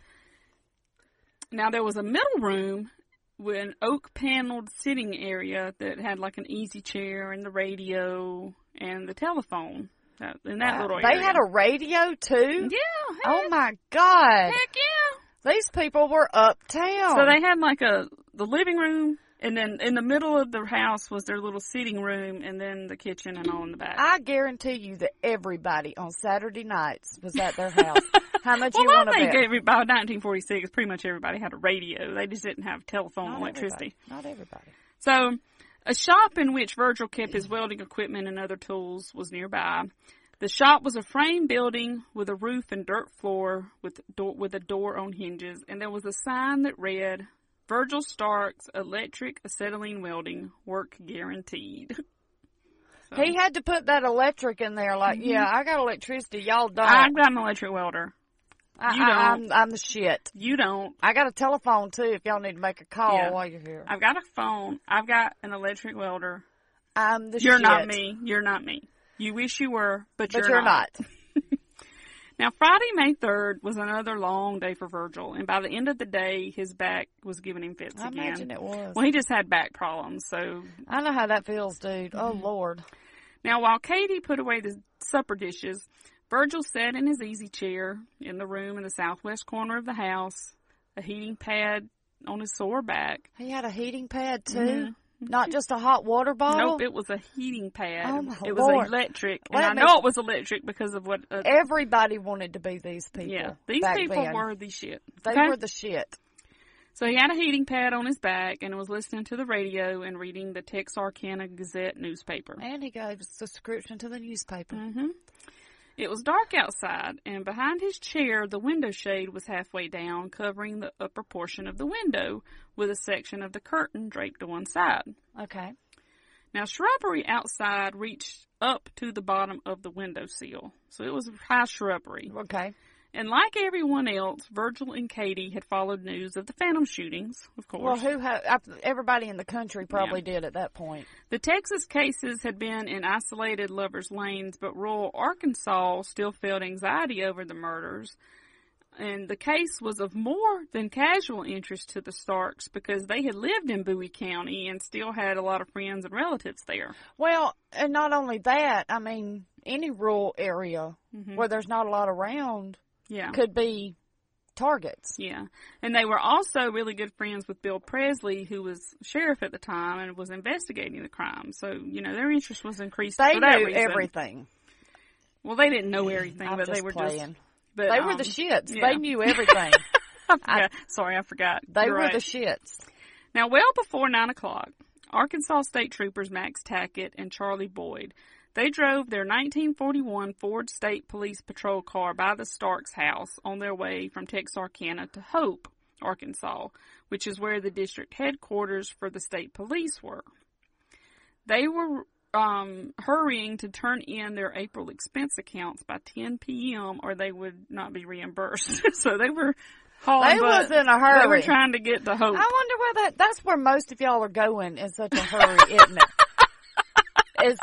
Now there was a middle room with an oak paneled sitting area that had like an easy chair and the radio and the telephone. That, in that Wow. little They had a radio too. Yeah. Oh my God. Heck yeah. These people were uptown. So they had like a the living room, and then in the middle of the house was their little sitting room, and then the kitchen and all in the back. I guarantee you that everybody on Saturday nights was at their house. How much well, you want I to think bet? every, by 1946, pretty much everybody had a radio. They just didn't have telephone Not electricity. everybody. Not everybody. So, a shop in which Virgil kept his welding equipment and other tools was nearby. The shop was a frame building with a roof and dirt floor with door, with a door on hinges, and there was a sign that read, "Virgil Starks Electric Acetylene Welding Work Guaranteed." So, He had to put that electric in there. Like, Mhm. yeah, I got electricity. Y'all don't. I've got an electric welder. I, you I, don't. I'm, I'm the shit. You don't. I got a telephone too. If y'all need to make a call Yeah. while you're here, I've got a phone. I've got an electric welder. I'm the You're shit. not me. You're not me. You wish you were, but, But you're, you're not. Now, Friday, May 3rd was another long day for Virgil, and by the end of the day, his back was giving him fits I again. imagine it was. Well, he just had back problems, so. I know how that feels, dude. Oh Mm-hmm. Lord. Now, while Katie put away the supper dishes, Virgil sat in his easy chair in the room in the southwest corner of the house, a heating pad on his sore back. He had a heating pad too, Mhm. Not just a hot water bottle. Nope, it was a heating pad. Oh, my it was Lord. electric, Let and me- I know it was electric because of what. Uh, Everybody wanted to be these people. yeah, these people then. were the shit. They okay? were the shit. So he had a heating pad on his back and was listening to the radio and reading the Texarkana Gazette newspaper. And he gave a subscription to the newspaper. hmm It was dark outside, and behind his chair, the window shade was halfway down, covering the upper portion of the window, with a section of the curtain draped to one side. Okay. Now, shrubbery outside reached up to the bottom of the window sill, so it was high shrubbery. Okay. And like everyone else, Virgil and Katie had followed news of the Phantom shootings, of course. Well, who ha- everybody in the country probably did at that point. The Texas cases had been in isolated lovers' lanes, but rural Arkansas still felt anxiety over the murders. And the case was of more than casual interest to the Starks because they had lived in Bowie County and still had a lot of friends and relatives there. Well, and not only that, I mean, any rural area Mhm. where there's not a lot around Yeah. could be targets. Yeah. And they were also really good friends with Bill Presley, who was sheriff at the time and was investigating the crime. So, you know, their interest was increased They for that knew reason. everything. Well, they didn't know everything, I'm but they were playing. just. But, they were um, the shits. yeah. They knew everything. I forgot. Sorry, I forgot. they You're were right. the shits. Now, well before nine o'clock, Arkansas State Troopers Max Tackett and Charlie Boyd, they drove their 1941 Ford State Police Patrol car by the Starks house on their way from Texarkana to Hope, Arkansas, which is where the district headquarters for the state police were. They were um, hurrying to turn in their April expense accounts by 10 p.m. or they would not be reimbursed. so they were hauling They was in a hurry. They were trying to get to Hope. I wonder where that. That's where most of y'all are going in such a hurry, isn't it? Is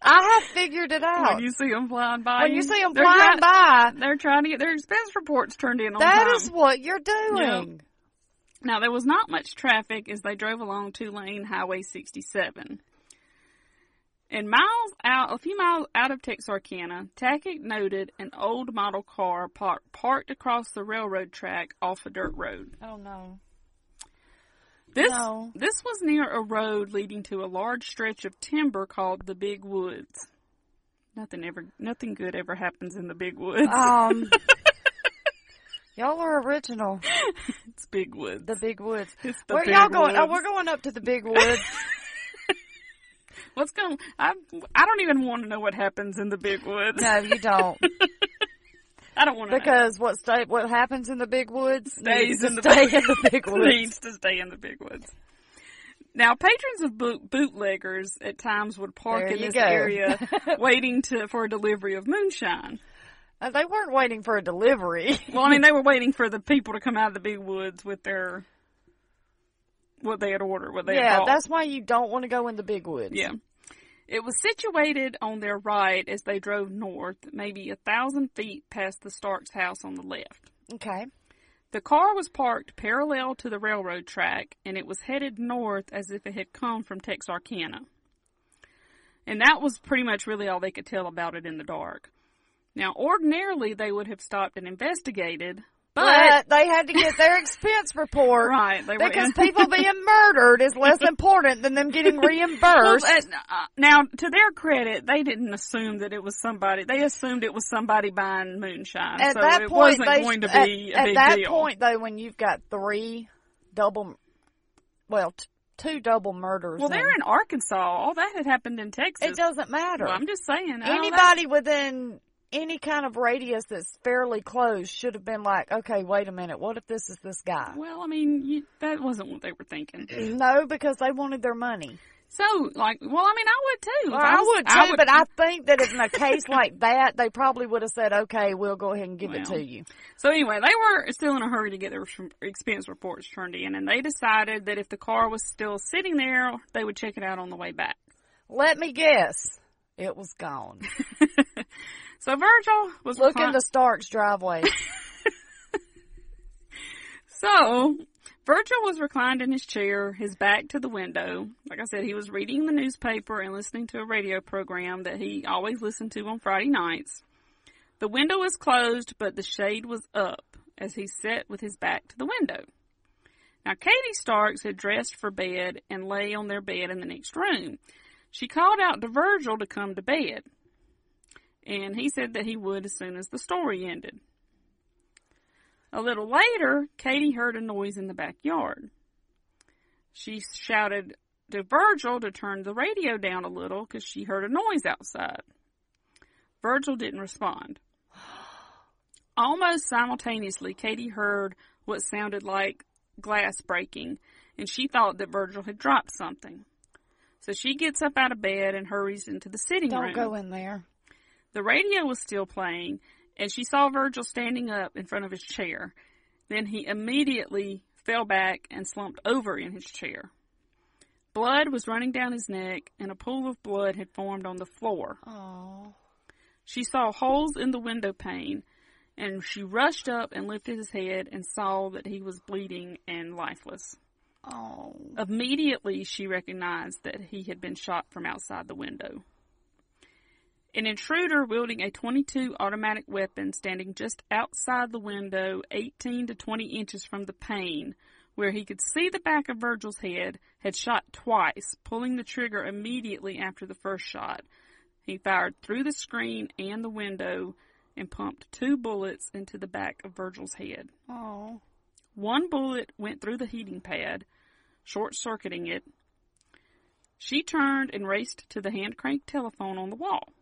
I have figured it out. When you see them flying by, When you see 'em they're flying try- they're trying to get their expense reports turned in on That time. is what you're doing. Now there was not much traffic as they drove along two-lane Highway 67. And miles out, a few miles out of Texarkana, Tackett noted an old model car par- parked across the railroad track off a dirt road. Oh no. This No. this was near a road leading to a large stretch of timber called the Big Woods. Nothing ever, nothing good ever happens in the Big Woods. Um, y'all are original. it's Big Woods. The big woods. It's the Where Big y'all going? Oh, we're going up to the big woods. What's going? I I don't even want to know what happens in the big woods. No, you don't. I don't want to because what stay what happens in the big woods stays in the stay big, in the big woods. needs to stay in the big woods. Now, patrons of boot, bootleggers at times would park There in this go. area waiting to for a delivery of moonshine. Uh, they weren't waiting for a delivery. Well, I mean, they were waiting for the people to come out of the big woods with their what they had ordered, what they yeah, that's why you don't want to go in the big woods. Yeah. It was situated on their right as they drove north, maybe a thousand feet past the Starks' house on the left. Okay. The car was parked parallel to the railroad track, and it was headed north as if it had come from Texarkana. And that was pretty much really all they could tell about it in the dark. Now, ordinarily, they would have stopped and investigated, but, But they had to get their expense report. Right, because people being murdered is less important than them getting Well, reimbursed. uh, uh, now, to their credit, they didn't assume that it was somebody. They assumed it was somebody buying moonshine, at so that it point, wasn't they, going to at, be a at that deal. point, though, when you've got three double, well, t- two double murders. well, they're in Arkansas. All that had happened in Texas. It doesn't matter. Well, I'm just saying. Anybody within any kind of radius that's fairly close should have been like, okay, wait a minute, what if this is this guy? Well, I mean, you, that wasn't what they were thinking. No, because they wanted their money. So, like, well, I mean, I would too. Well, I was- would too, but I think that in a case like that, they probably would have said, okay, we'll go ahead and give it to you. So anyway, they were still in a hurry to get their expense reports turned in, and they decided that if the car was still sitting there, they would check it out on the way back. Let me guess. It was gone. So Virgil was Look recli- in the Starks driveway. So, Virgil was reclined in his chair, his back to the window. Like I said, he was reading the newspaper and listening to a radio program that he always listened to on Friday nights. The window was closed, but the shade was up as he sat with his back to the window. Now, Katie Starks had dressed for bed and lay on their bed in the next room. She called out to Virgil to come to bed, and he said that he would as soon as the story ended. A little later, Katie heard a noise in the backyard. She shouted to Virgil to turn the radio down a little because she heard a noise outside. Virgil didn't respond. Almost simultaneously, Katie heard what sounded like glass breaking, and she thought that Virgil had dropped something. So she gets up out of bed and hurries into the sitting room. Don't go in there. The radio was still playing, and she saw Virgil standing up in front of his chair. Then he immediately fell back and slumped over in his chair. Blood was running down his neck, and a pool of blood had formed on the floor. Oh. She saw holes in the window pane, and she rushed up and lifted his head and saw that he was bleeding and lifeless. Oh. Immediately, she recognized that he had been shot from outside the window. An intruder wielding a 22 automatic weapon standing just outside the window, 18 to 20 inches from the pane, where he could see the back of Virgil's head, had shot twice, pulling the trigger immediately after the first shot. He fired through the screen and the window and pumped two bullets into the back of Virgil's head. Oh. One bullet went through the heating pad, short circuiting it. She turned and raced to the hand crank telephone on the wall.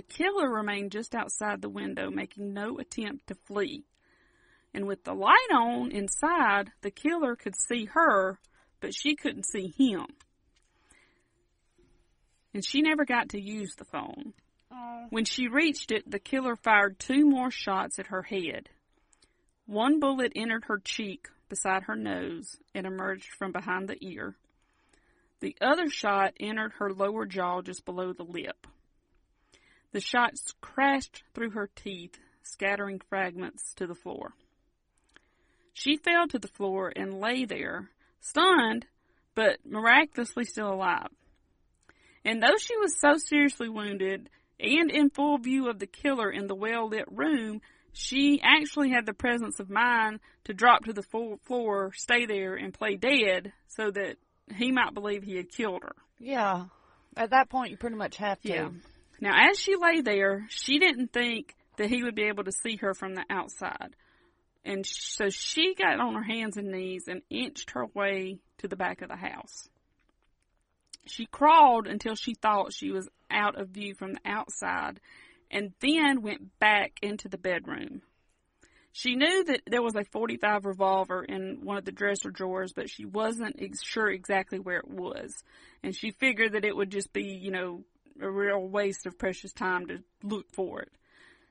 The killer remained just outside the window, making no attempt to flee. And with the light on inside, the killer could see her, but she couldn't see him. And she never got to use the phone. Oh. When she reached it, the killer fired two more shots at her head. One bullet entered her cheek beside her nose and emerged from behind the ear. The other shot entered her lower jaw just below the lip. The shots crashed through her teeth, scattering fragments to the floor. She fell to the floor and lay there, stunned, but miraculously still alive. And though she was so seriously wounded and in full view of the killer in the well lit room, she actually had the presence of mind to drop to the full floor, stay there, and play dead so that he might believe he had killed her. Yeah. At that point, you pretty much have to. Yeah. Now, as she lay there, she didn't think that he would be able to see her from the outside. And so she got on her hands and knees and inched her way to the back of the house. She crawled until she thought she was out of view from the outside and then went back into the bedroom. She knew that there was a 45 revolver in one of the dresser drawers, but she wasn't sure exactly where it was. And she figured that it would just be, you know, a real waste of precious time to look for it.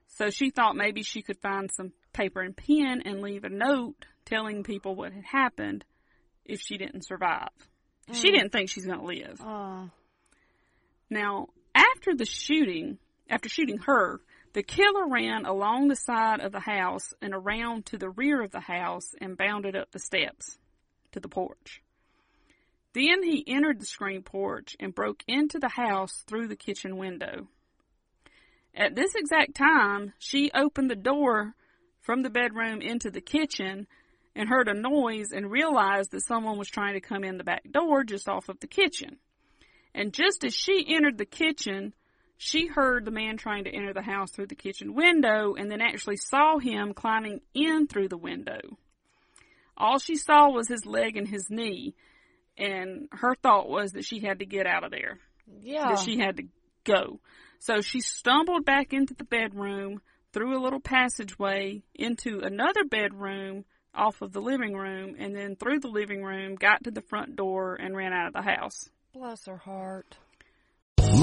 So she thought maybe she could find some paper and pen and leave a note telling people what had happened if she didn't survive. She Mm. didn't think she's going to live. Oh. Now, after the shooting, after shooting her, the killer ran along the side of the house and around to the rear of the house and bounded up the steps to the porch. Then he entered the screen porch and broke into the house through the kitchen window. At this exact time, she opened the door from the bedroom into the kitchen and heard a noise and realized that someone was trying to come in the back door just off of the kitchen. And just as she entered the kitchen, she heard the man trying to enter the house through the kitchen window and then actually saw him climbing in through the window. All she saw was his leg and his knee, and her thought was that she had to get out of there. Yeah. That she had to go. So she stumbled back into the bedroom, through a little passageway, into another bedroom off of the living room, and then through the living room, got to the front door, and ran out of the house. Bless her heart.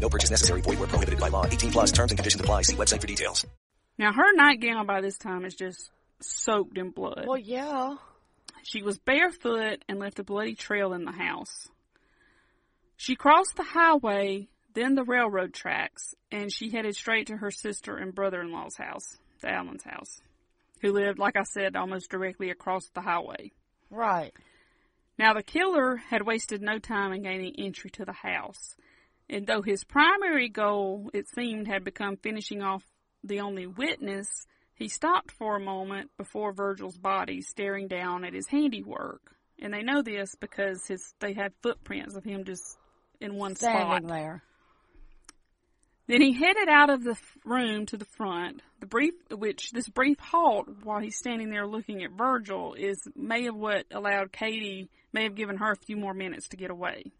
No purchase necessary. Void where prohibited by law. 18 plus terms and conditions apply. See website for details. Now her nightgown by this time is just soaked in blood. Well, yeah. She was barefoot and left a bloody trail in the house. She crossed the highway, then the railroad tracks, and she headed straight to her sister and brother-in-law's house, the Allen's house, who lived, like I said, almost directly across the highway. Right. Now the killer had wasted no time in gaining entry to the house. And though his primary goal, it seemed, had become finishing off the only witness, he stopped for a moment before Virgil's body, staring down at his handiwork. And they know this because his they had footprints of him just in one Standing spot. there. Then he headed out of the room to the front. The brief, which this brief halt while he's standing there looking at Virgil is may have what allowed Katie, may have given her a few more minutes to get away.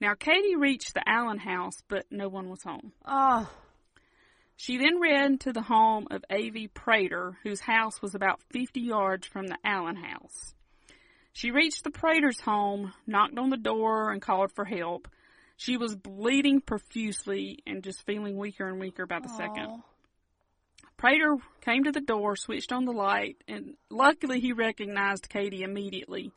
Now Katie reached the Allen house, but no one was home. Oh. She then ran to the home of A.V. Prater, whose house was about 50 yards from the Allen house. She reached the Prater's home, knocked on the door, and called for help. She was bleeding profusely and just feeling weaker and weaker by the second. Prater came to the door, switched on the light, and luckily he recognized Katie immediately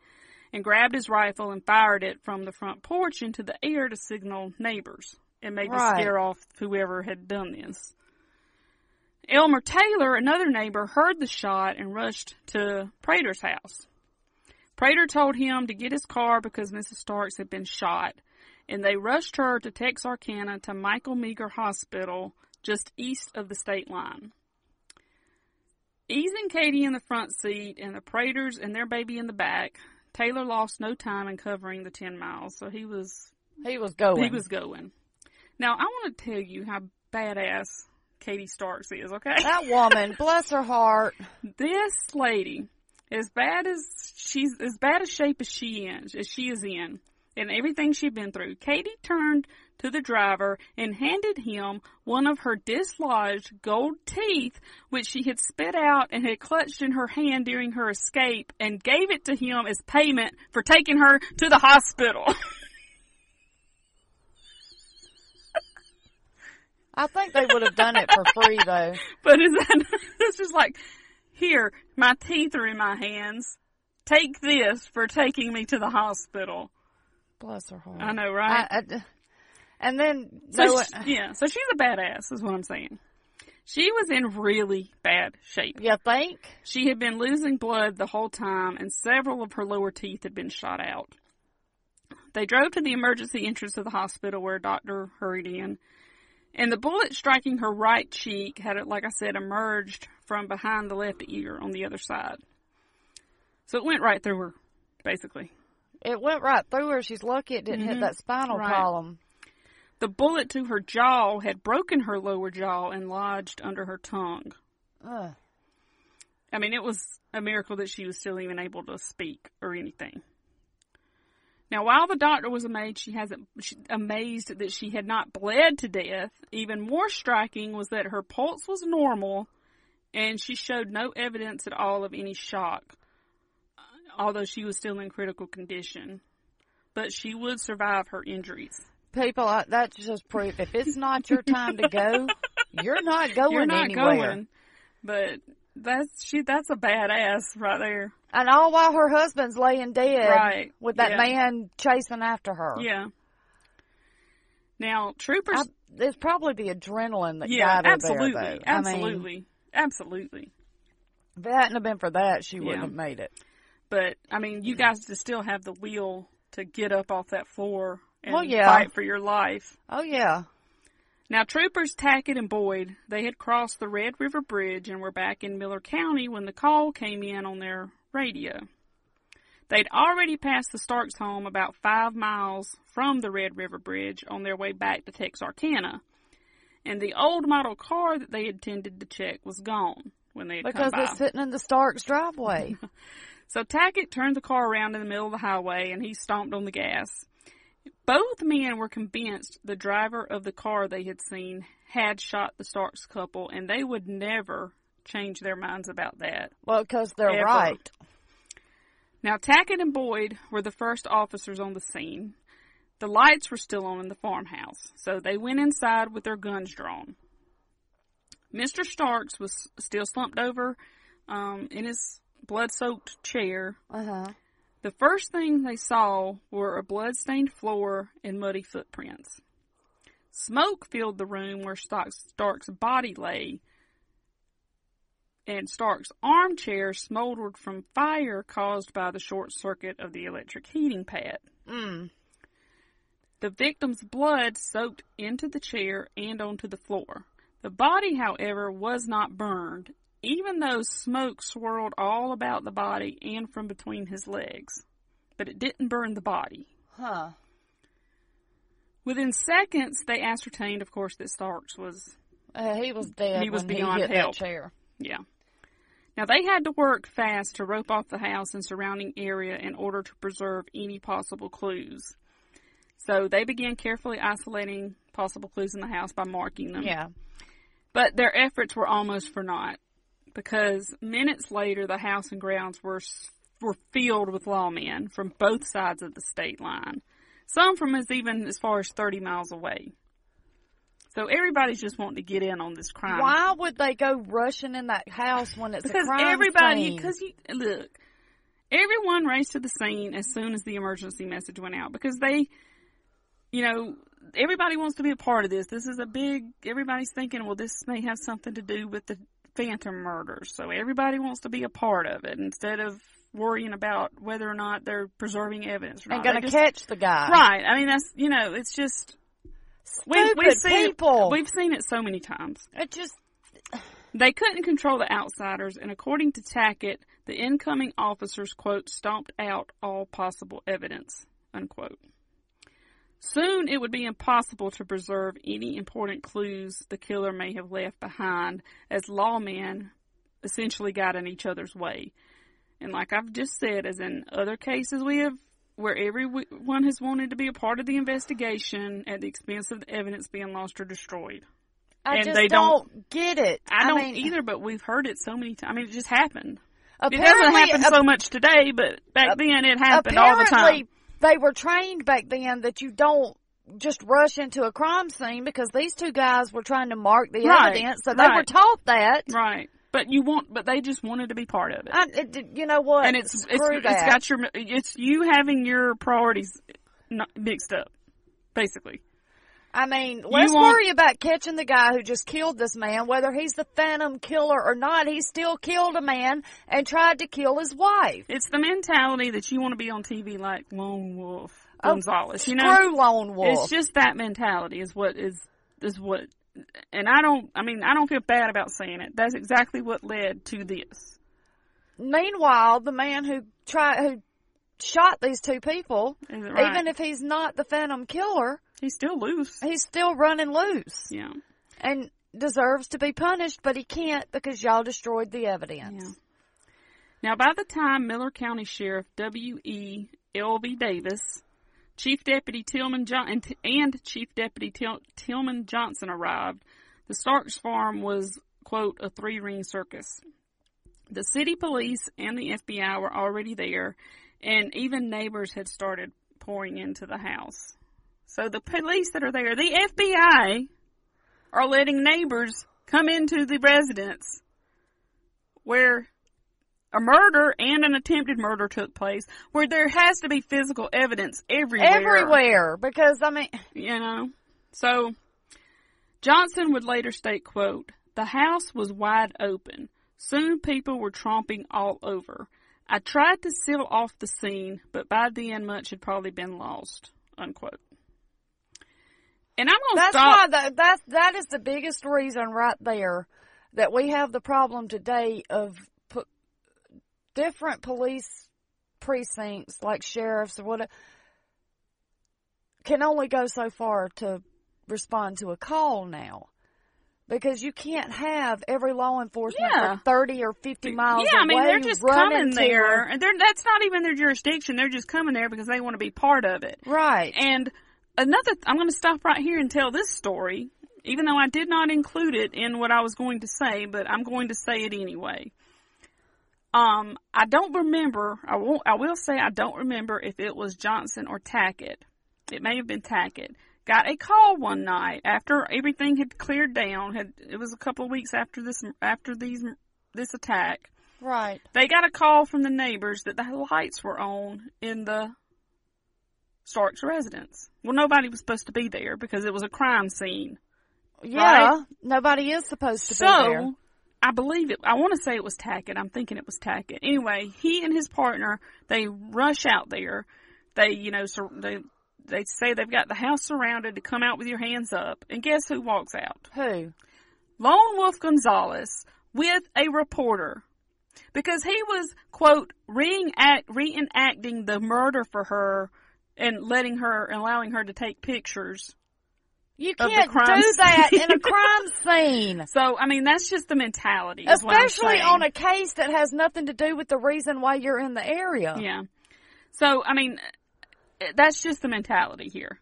and grabbed his rifle and fired it from the front porch into the air to signal neighbors and maybe Right. scare off whoever had done this. Elmer Taylor, another neighbor, heard the shot and rushed to Prater's house. Prater told him to get his car because Mrs. Starks had been shot, and they rushed her to Texarkana to Michael Meagher Hospital just east of the state line. Easing Katie in the front seat and the Praters and their baby in the back, Taylor lost no time in covering the 10 miles, so he was He was going. he was going. Now, I want to tell you how badass Katie Starks is, okay? That woman, bless her heart. This lady, as bad as she's, as bad a shape as she is, as she is in, and everything she'd been through, Katie turned to the driver and handed him one of her dislodged gold teeth, which she had spit out and had clutched in her hand during her escape, and gave it to him as payment for taking her to the hospital. I think they would have done it for free though. But is that it's just like here, my teeth are in my hands. Take this for taking me to the hospital. Bless her heart. I know, right? I, I, and then So no, she- yeah, so she's a badass, is what I'm saying. She was in really bad shape. you think? She had been losing blood the whole time, and several of her lower teeth had been shot out. They drove to the emergency entrance of the hospital where a doctor hurried in, and the bullet striking her right cheek had, like I said, emerged from behind the left ear on the other side. So it went right through her, basically. It went right through her. She's lucky it didn't hit Mhm. that spinal Right. column. The bullet to her jaw had broken her lower jaw and lodged under her tongue. Ugh. I mean, it was a miracle that she was still even able to speak or anything. Now, while the doctor was amazed, she hasn't she, amazed that she had not bled to death. Even more striking was that her pulse was normal, and she showed no evidence at all of any shock, although she was still in critical condition. But she would survive her injuries. People, I, that's just proof. If it's not your time to go, you're not going You're not anywhere. going. But that's she. That's a badass right there. And all while her husband's laying dead, Right, with that yeah. man chasing after her. Yeah. Now troopers. I, it's probably the adrenaline that yeah, got her absolutely, there, though. I mean, absolutely, absolutely. if it hadn't have been for that, she wouldn't Yeah. have made it. But I mean, you guys just still have the will to get up off that floor and Well, yeah. fight for your life. Oh yeah. Now, troopers Tackett and Boyd, they had crossed the Red River Bridge and were back in Miller County when the call came in on their radio. They'd already passed the Starks home about five miles from the Red River Bridge on their way back to Texarkana. And the old model car that they intended to check was gone when they had Because come by. it's sitting in the Starks driveway. So Tackett turned the car around in the middle of the highway and he stomped on the gas. Both men were convinced the driver of the car they had seen had shot the Starks couple and they would never change their minds about that. well, because they're Ever. right. Now Tackett and Boyd were the first officers on the scene. The lights were still on in the farmhouse, so they went inside with their guns drawn. Mr. Starks was still slumped over um, in his blood-soaked chair. Uh huh. The first thing they saw were a blood-stained floor and muddy footprints. Smoke filled the room where Stark's, Stark's body lay, and Stark's armchair smoldered from fire caused by the short circuit of the electric heating pad. Mm. The victim's blood soaked into the chair and onto the floor. The body, however, was not burned, even though smoke swirled all about the body and from between his legs. But it didn't burn the body. Huh. Within seconds, they ascertained, of course, that Starks was, Uh, he was dead. He was beyond he help. Chair. yeah. Now, they had to work fast to rope off the house and surrounding area in order to preserve any possible clues. So they began carefully isolating possible clues in the house by marking them. Yeah. But their efforts were almost for naught because minutes later the house and grounds were were filled with lawmen from both sides of the state line. Some from as even as far as 30 miles away. So everybody's just wanting to get in on this crime. Why would they go rushing in that house when it's Because a crime everybody, because you look, everyone raced to the scene as soon as the emergency message went out because they, you know, everybody wants to be a part of this. This is a big. Everybody's thinking, well, this may have something to do with the Phantom murders, so everybody wants to be a part of it instead of worrying about whether or not they're preserving evidence or and gonna catch the guy. Right. I mean, that's you know, it's just. We've, Stupid we've seen people. It, we've seen it so many times. It just They couldn't control the outsiders, and according to Tackett, the incoming officers, quote, stomped out all possible evidence, unquote. Soon it would be impossible to preserve any important clues the killer may have left behind, as lawmen essentially got in each other's way. And like I've just said, as in other cases we have, where everyone has wanted to be a part of the investigation at the expense of the evidence being lost or destroyed. I And just they don't, don't- get it. I don't mean, either, but we've heard it so many times. I mean, it just happened. it Apparently, doesn't happen ap- so much today, but back then it happened all the time. They were trained back then that you don't just rush into a crime scene because these two guys were trying to mark the Right, evidence, so they were taught that. Right. But you want, but they just wanted to be part of it. I, it, you know what? and it's it's, Screw it's that. got your it's you having your priorities mixed up, basically. I mean, let's want- worry about catching the guy who just killed this man, whether he's the Phantom Killer or not. He still killed a man and tried to kill his wife. It's the mentality that you want to be on TV like Lone Wolf Oh, Gonzaullas. you know, screw Lone Wolf. It's just that mentality is what is is what, and I don't. I mean, I don't feel bad about saying it. That's exactly what led to this. Meanwhile, the man who tried who shot these two people, right? even if he's not the Phantom Killer, he's still loose. He's still running loose. Yeah. And deserves to be punished, but he can't because y'all destroyed the evidence. Now, by the time Miller County Sheriff W. E. L. B. Davis, Chief Deputy Tillman John- and, and Chief Deputy Til- Tillman Johnson arrived, the Starks farm was quote a three ring circus. The city police and the FBI were already there, and even neighbors had started pouring into the house. So the police that are there, the FBI, are letting neighbors come into the residence where a murder and an attempted murder took place, where there has to be physical evidence everywhere. Everywhere, because I mean, You know? So, Johnson would later state, quote, The house was wide open. Soon people were tromping all over. I tried to seal off the scene, but by then much had probably been lost, unquote. And I'm gonna that's stop. why the, that that is the biggest reason right there that we have the problem today of different police precincts like sheriffs or whatever can only go so far to respond to a call now. Because you can't have every law enforcement Yeah. for thirty or fifty miles yeah, I mean they're just coming there, and they're that's not even their jurisdiction. They're just coming there because they want to be part of it. Right. And another, I'm going to stop right here and tell this story, even though I did not include it in what I was going to say, but I'm going to say it anyway. Um, I don't remember. I won't. I will say I don't remember if it was Johnson or Tackett. It may have been Tackett. Got a call one night after everything had cleared down. Had it was a couple of weeks after this after these this attack. Right. They got a call from the neighbors that the lights were on in the Starks residence. Well, nobody was supposed to be there because it was a crime scene. Yeah, Right? nobody is supposed to So, be there. I believe it. I want to say it was Tackett. I'm thinking it was Tackett. Anyway, he and his partner they rush out there. They, you know, sur- they they say they've got the house surrounded to come out with your hands up. And guess who walks out? Who? Lone Wolf Gonzaullas with a reporter. Because he was, quote, reenact, reenacting the murder for her and letting her, and allowing her to take pictures. You of the can't do that scene. in a crime scene. So, I mean, that's just the mentality. is what I'm Especially on a case that has nothing to do with the reason why you're in the area. Yeah. So, I mean, that's just the mentality here.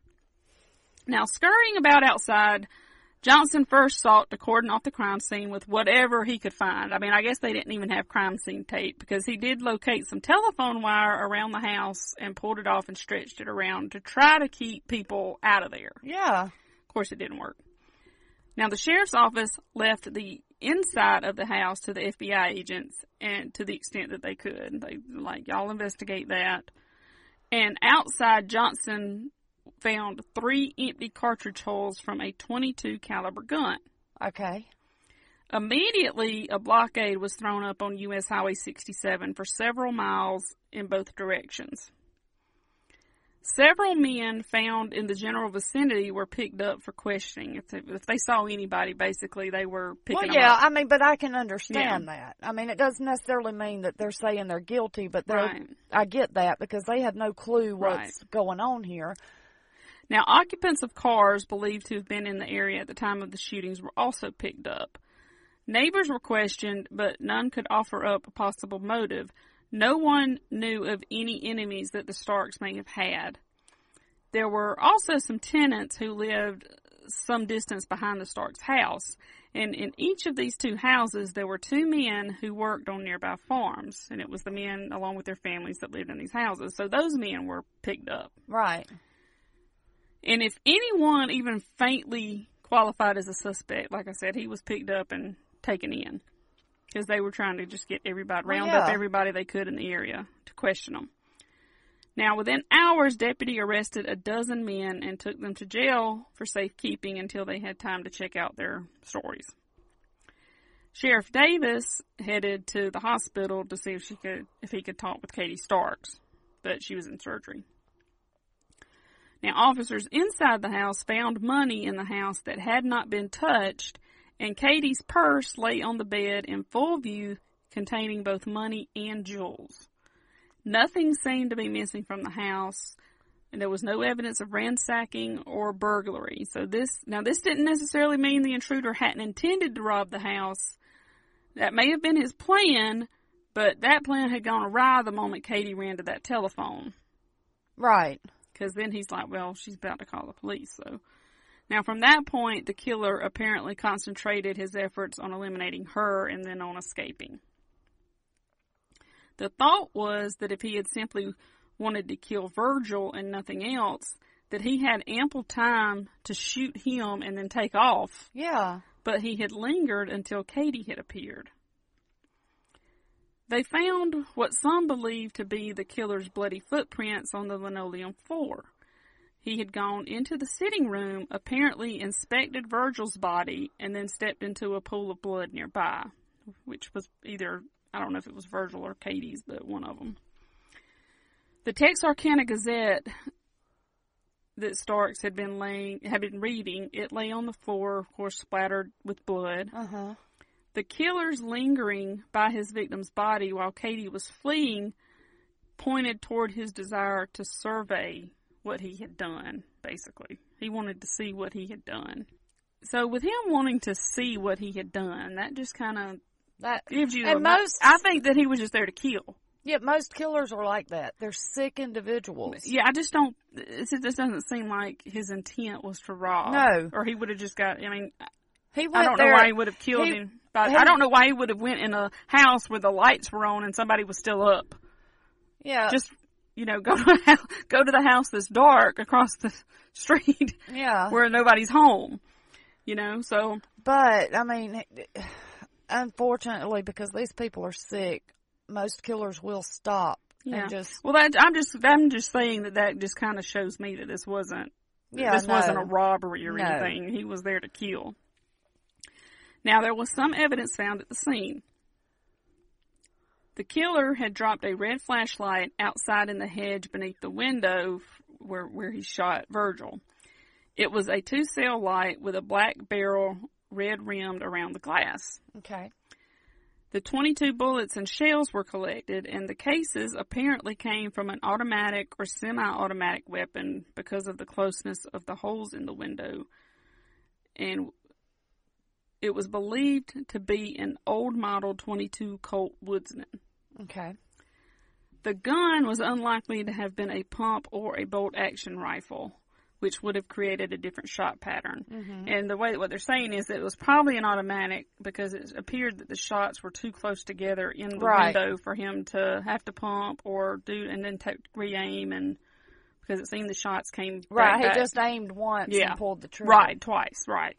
Now, scurrying about outside, Johnson first sought to cordon off the crime scene with whatever he could find. I mean, I guess they didn't even have crime scene tape because he did locate some telephone wire around the house and pulled it off and stretched it around to try to keep people out of there. Yeah. Of course, it didn't work. Now, the sheriff's office left the inside of the house to the FBI agents and to the extent that they could. They, like, y'all investigate that. And outside, Johnson found three empty cartridge holes from a 22 caliber gun. Okay. Immediately, a blockade was thrown up on U.S. Highway 67 for several miles in both directions. Several men found in the general vicinity were picked up for questioning. If they, if they saw anybody, basically, they were picking up. Well, yeah, up. I mean, but I can understand that. I mean, it doesn't necessarily mean that they're saying they're guilty, but they're, Right. I get that because they have no clue what's Right. going on here. Now, occupants of cars believed to have been in the area at the time of the shootings were also picked up. Neighbors were questioned, but none could offer up a possible motive. No one knew of any enemies that the Starks may have had. There were also some tenants who lived some distance behind the Starks' house, and in each of these two houses there were two men who worked on nearby farms, and it was the men along with their families that lived in these houses. So those men were picked up. Right. And if anyone even faintly qualified as a suspect, like I said, he was picked up and taken in because they were trying to just get everybody, round up everybody they could in the area to question them. Now, within hours, deputy arrested a dozen men and took them to jail for safekeeping until they had time to check out their stories. Sheriff Davis headed to the hospital to see if she could, if he could talk with Katie Starks, but she was in surgery. Now, officers inside the house found money in the house that had not been touched, and Katie's purse lay on the bed in full view, containing both money and jewels. Nothing seemed to be missing from the house, and there was no evidence of ransacking or burglary. So this, now this didn't necessarily mean the intruder hadn't intended to rob the house. That may have been his plan, but that plan had gone awry the moment Katie ran to that telephone. Right. Because then he's like, well, she's about to call the police, so. Now, from that point, the killer apparently concentrated his efforts on eliminating her and then on escaping. The thought was that if he had simply wanted to kill Virgil and nothing else, that he had ample time to shoot him and then take off. Yeah. But he had lingered until Katie had appeared. They found what some believed to be the killer's bloody footprints on the linoleum floor. He had gone into the sitting room, apparently inspected Virgil's body, and then stepped into a pool of blood nearby, which was either, I don't know if it was Virgil or Katie's, but one of them. The Texarkana Gazette that Starks had been laying, had been reading, it lay on the floor, of course, splattered with blood. Uh huh. The killer's lingering by his victim's body while Katie was fleeing pointed toward his desire to survey what he had done, basically. He wanted to see what he had done. So with him wanting to see what he had done, that just kind of that gives you and most- I think that he was just there to kill. Yeah, most killers are like that. They're sick individuals. Yeah, I just don't. It just doesn't seem like his intent was to rob. No. or he would have just got. I mean, He I don't there. know why he would have killed he- him. But I don't know why he would have went in a house where the lights were on and somebody was still up. Yeah. Just you know, go to a house, go to the house that's dark across the street yeah. where nobody's home. You know, so But I mean, unfortunately, because these people are sick, most killers will stop yeah. and just well, that I'm just I'm just saying that that just kind of shows me that this wasn't Yeah, this wasn't a robbery or No. anything. He was there to kill. Now there was some evidence found at the scene. The killer had dropped a red flashlight outside in the hedge beneath the window where where he shot Virgil. It was a two cell light with a black barrel red rimmed around the glass. okay. The 22 bullets and shells were collected, and the cases apparently came from an automatic or semi automatic weapon because of the closeness of the holes in the window. And it was believed to be an old model 22 Colt Woodsman. Okay. The gun was unlikely to have been a pump or a bolt action rifle, which would have created a different shot pattern. Mhm. And the way what they're saying is that it was probably an automatic because it appeared that the shots were too close together in the Right. window for him to have to pump or do and then take re-aim and because it seemed the shots came Right. back, He back. just aimed once Yeah. and pulled the trigger. Right, twice, right.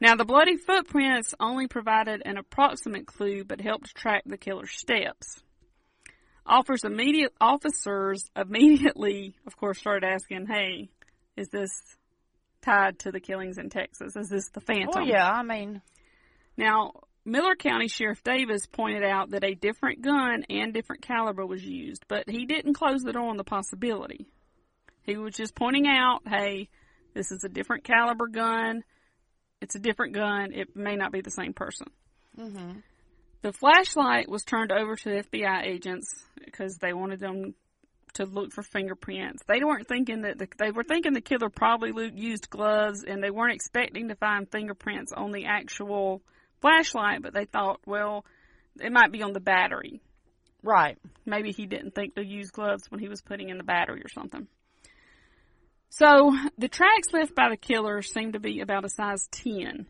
Now, the bloody footprints only provided an approximate clue, but helped track the killer's steps. Officers, immediate, officers immediately, of course, started asking, hey, is this tied to the killings in Texas? Is this the Phantom? Well, yeah. I mean, Now, Miller County Sheriff Davis pointed out that a different gun and different caliber was used, but he didn't close the door on the possibility. He was just pointing out, hey, this is a different caliber gun. It's a different gun. It may not be the same person. hmm The flashlight was turned over to FBI agents because they wanted them to look for fingerprints. They weren't thinking that the, they were thinking the killer probably used gloves, and they weren't expecting to find fingerprints on the actual flashlight. But they thought, well, it might be on the battery. right. Maybe he didn't think to use gloves when he was putting in the battery or something. So the tracks left by the killer seemed to be about a size 10.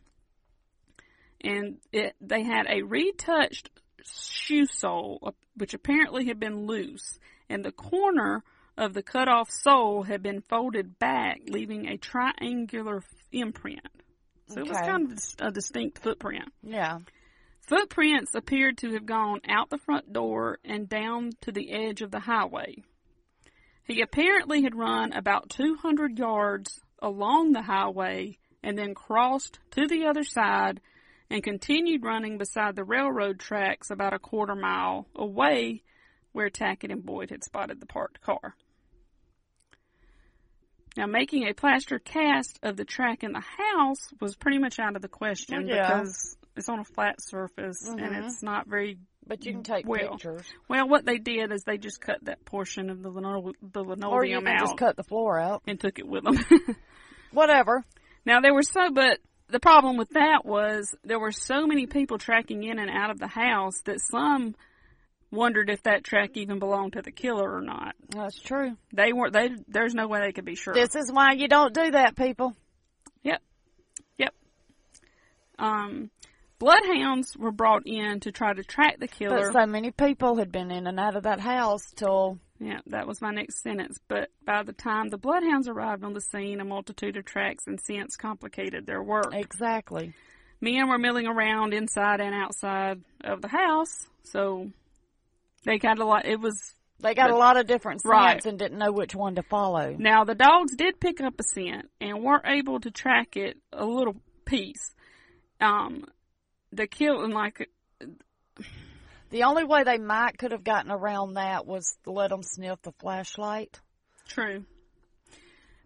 And it, they had a retouched shoe sole, uh, which apparently had been loose, and the corner of the cut off sole had been folded back, leaving a triangular imprint. So it was kind of a distinct footprint. Yeah. Footprints appeared to have gone out the front door and down to the edge of the highway. He apparently had run about 200 yards along the highway and then crossed to the other side and continued running beside the railroad tracks about a quarter mile away where Tackett and Boyd had spotted the parked car. Now, making a plaster cast of the track in the house was pretty much out of the question Yeah. because it's on a flat surface and Mhm. it's not very But you can take well. pictures. Well, what they did is they just cut that portion of the, lino- the linoleum Or you can out just cut the floor out. and took it with them. Whatever. now there were so, but the problem with that was there were so many people tracking in and out of the house that some wondered if that track even belonged to the killer or not. That's true. They weren't. They there's no way they could be sure. This is why you don't do that, people. Yep. Yep. Um, bloodhounds were brought in to try to track the killer. But so many people had been in and out of that house till Yeah, that was my next sentence. But by the time the bloodhounds arrived on the scene, a multitude of tracks and scents complicated their work. exactly. Men were milling around inside and outside of the house, so they got a lot. It was They got a lot of different scents Right. and didn't know which one to follow. now the dogs did pick up a scent and weren't able to track it a little piece. Um, the kill and like The only way they might could have gotten around that was to let them sniff the flashlight. true.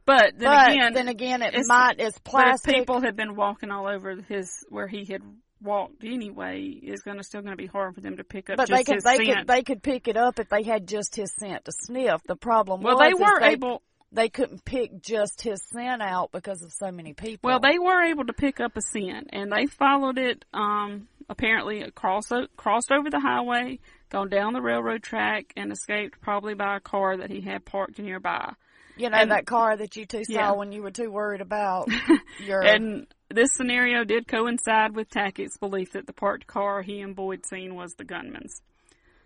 But then but again, then again, it it's- might if plastic. people had been walking all over his where he had walked anyway, it's gonna still gonna be hard for them to pick up. but just they could his they scent. could they could pick it up if they had just his scent to sniff. The problem well, was they were able. they couldn't pick just his scent out because of so many people. Well, they were able to pick up a scent, and they followed it. Um, apparently, across o- crossed over the highway, gone down the railroad track, and escaped probably by a car that he had parked nearby. you know and- that car that you two saw Yeah. when you were too worried about your And this scenario did coincide with Tackett's belief that the parked car he and Boyd seen was the gunman's.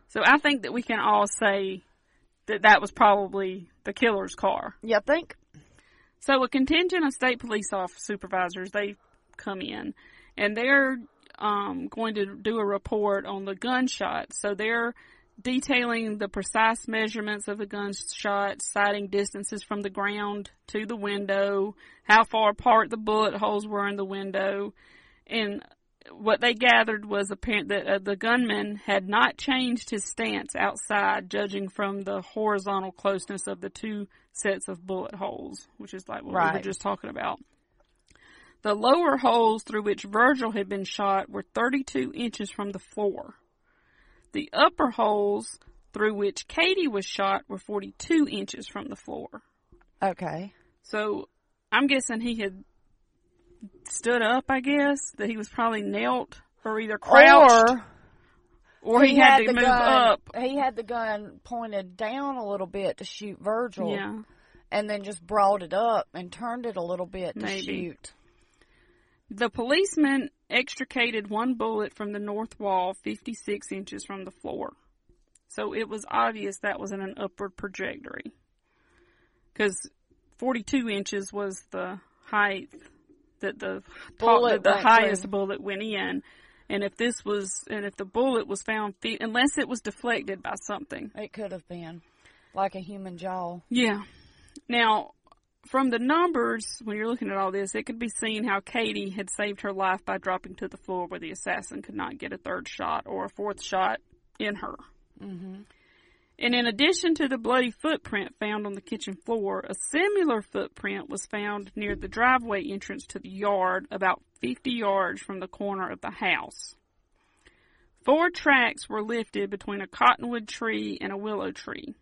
So I think that we can all say that that was probably the killer's car. You think? So a contingent of state police office supervisors they come in, and they're um, going to do a report on the gunshot. So they're detailing the precise measurements of the gunshot, citing distances from the ground to the window, how far apart the bullet holes were in the window, and what they gathered was apparent that uh, the gunman had not changed his stance outside, judging from the horizontal closeness of the two sets of bullet holes, which is like what we were just talking about. The lower holes through which Virgil had been shot were 32 inches from the floor. The upper holes through which Katie was shot were 42 inches from the floor. Okay. So I'm guessing he had stood up, I guess, that he was probably knelt or either crouched Or or he, had, to the move gun, up. He had the gun pointed down a little bit to shoot Virgil. Yeah. And then just brought it up and turned it a little bit to Maybe. shoot. The policeman extricated one bullet from the north wall 56 inches from the floor. So it was obvious that was in an upward trajectory. Because 42 inches was the height that the Bullet top, the highest through. bullet went in. And if this was, and if the bullet was found, unless it was deflected by something. It could have been like a human jaw. Yeah. Now, from the numbers, when you're looking at all this, it could be seen how Katie had saved her life by dropping to the floor where the assassin could not get a third shot or a fourth shot in her. Mm-hmm. And in addition to the bloody footprint found on the kitchen floor, a similar footprint was found near the driveway entrance to the yard, about 50 yards from the corner of the house. Four tracks were lifted between a cottonwood tree and a willow tree.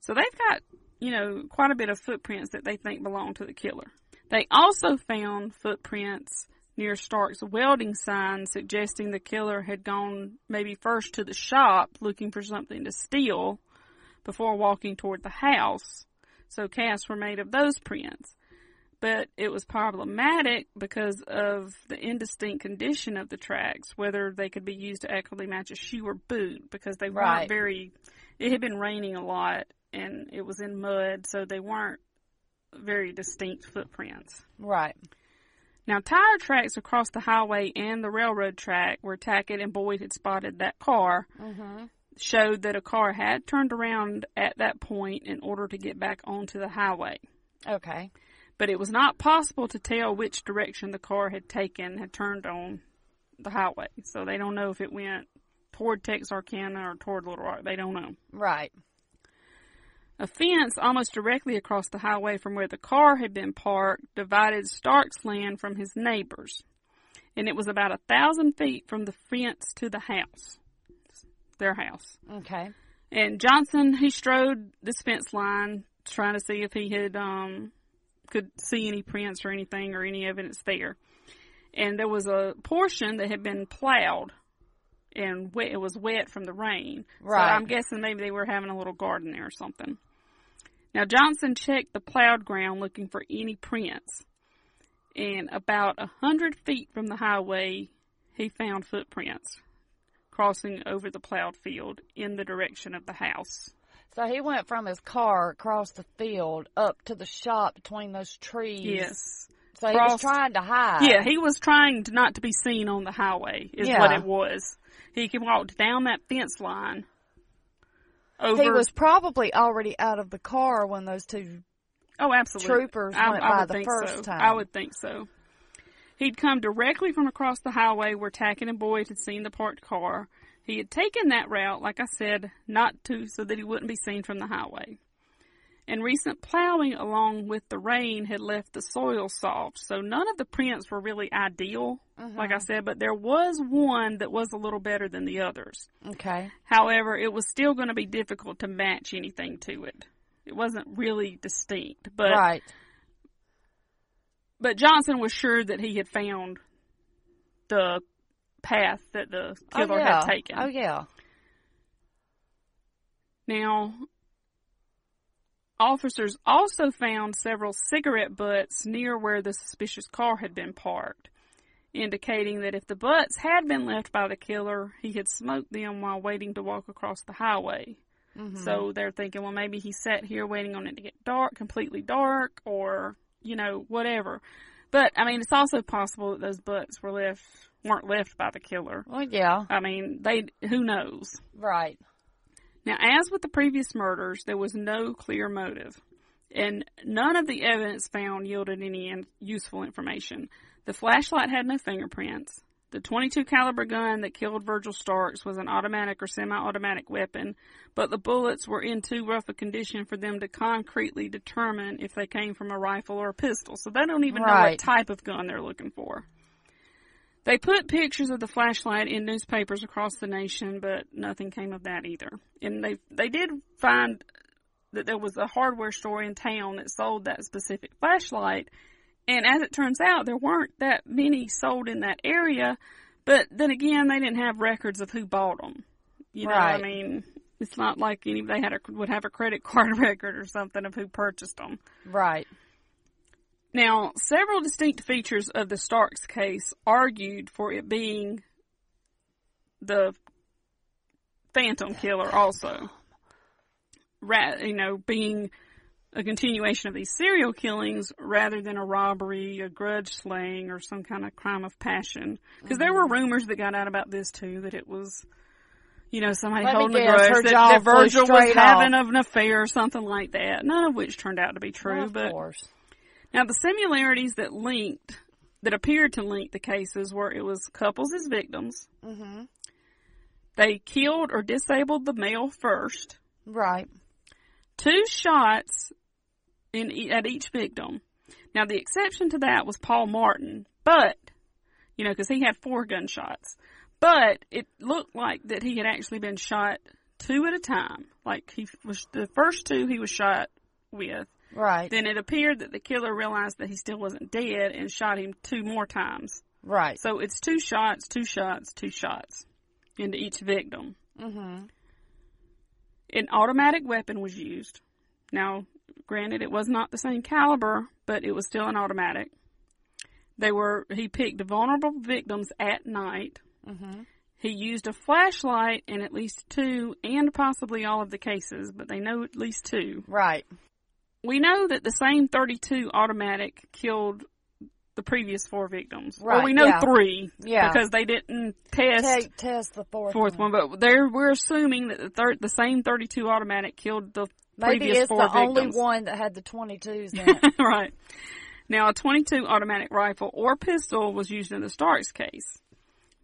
So they've got, you know, quite a bit of footprints that they think belong to the killer. They also found footprints near Stark's welding sign suggesting the killer had gone maybe first to the shop looking for something to steal before walking toward the house. So casts were made of those prints. But it was problematic because of the indistinct condition of the tracks, whether they could be used to accurately match a shoe or boot, because they Right. weren't very, it had been raining a lot and it was in mud, so they weren't very distinct footprints. Right. Now, tire tracks across the highway and the railroad track where Tackett and Boyd had spotted that car Mhm. showed that a car had turned around at that point in order to get back onto the highway. Okay. But it was not possible to tell which direction the car had taken, had turned on the highway. So they don't know if it went toward Texarkana or toward Little Rock. They don't know. Right. A fence almost directly across the highway from where the car had been parked divided Stark's land from his neighbor's. And it was about a thousand feet from the fence to the house. Their house. Okay. And Johnson, he strode this fence line trying to see if he had, um, could see any prints or anything or any evidence there. And there was a portion that had been plowed and wet, it was wet from the rain. Right. So I'm guessing maybe they were having a little garden there or something. Now Johnson checked the plowed ground looking for any prints. And about a hundred feet from the highway, he found footprints crossing over the plowed field in the direction of the house. So he went from his car across the field up to the shop between those trees. Yes. So he was trying to hide. Yeah, he was trying to not to be seen on the highway, is Yeah. what it was. He could walk down that fence line. Over. He was probably already out of the car when those two oh, absolutely. troopers I, went I by would the first so. time. I would think so. He'd come directly from across the highway where Tackett and Boyd had seen the parked car. He had taken that route, like I said, not to so that he wouldn't be seen from the highway. And recent plowing along with the rain had left the soil soft, so none of the prints were really ideal, mm-hmm. like I said, but there was one that was a little better than the others. Okay. However, it was still going to be difficult to match anything to it. It wasn't really distinct, but right. but Johnson was sure that he had found the path that the oh, killer oh, yeah. had taken. Oh yeah. Now, officers also found several cigarette butts near where the suspicious car had been parked, indicating that if the butts had been left by the killer, he had smoked them while waiting to walk across the highway. Mhm. So they're thinking, well, maybe he sat here waiting on it to get dark, completely dark, or, you know, whatever. But, I mean, it's also possible that those butts were left, weren't left by the killer. Well, yeah. I mean, they, who knows? Right. Now, as with the previous murders, there was no clear motive, and none of the evidence found yielded any in- useful information. The flashlight had no fingerprints. The 22 caliber gun that killed Virgil Starks was an automatic or semi-automatic weapon, but the bullets were in too rough a condition for them to concretely determine if they came from a rifle or a pistol. So they don't even know what type of gun they're looking for. They put pictures of the flashlight in newspapers across the nation, but nothing came of that either. And they they did find that there was a hardware store in town that sold that specific flashlight. And as it turns out, there weren't that many sold in that area. But then again, they didn't have records of who bought them. You know, Right. I mean, it's not like any they had a would have a credit card record or something of who purchased them. Right. Now, several distinct features of the Starks case argued for it being the Phantom Killer also. Ra- you know, being a continuation of these serial killings rather than a robbery, a grudge slaying, or some kind of crime of passion. Because there were mm-hmm. rumors that got out about this too, that it was, you know, somebody Let holding a grudge, that, that Virgil was having off. an affair or something like that. None of which turned out to be true, Well, of but course. Now, the similarities that linked, that appeared to link the cases were it was couples as victims. Mm-hmm. They killed or disabled the male first. Right. Two shots in at each victim. Now, the exception to that was Paul Martin, but you know, because he had four gunshots. But it looked like that he had actually been shot two at a time. Like he was the first two he was shot with. Right. Then it appeared that the killer realized that he still wasn't dead and shot him two more times. Right. So it's two shots, two shots, two shots into each victim. Mm-hmm. An automatic weapon was used. Now, granted, it was not the same caliber, but it was still an automatic. They were he picked vulnerable victims at night, Mm-hmm. He used a flashlight in at least two and possibly all of the cases, but they know at least two. Right. We know that the same 32 automatic killed the previous four victims. Well, Right, we know yeah. three. Yeah. Because they didn't test Take, test the fourth, fourth one, but they're, we're assuming that the third, the same 32 automatic killed the Maybe previous it's four the victims. only one that had the 22s in right. Now, a 22 automatic rifle or pistol was used in the Starks case.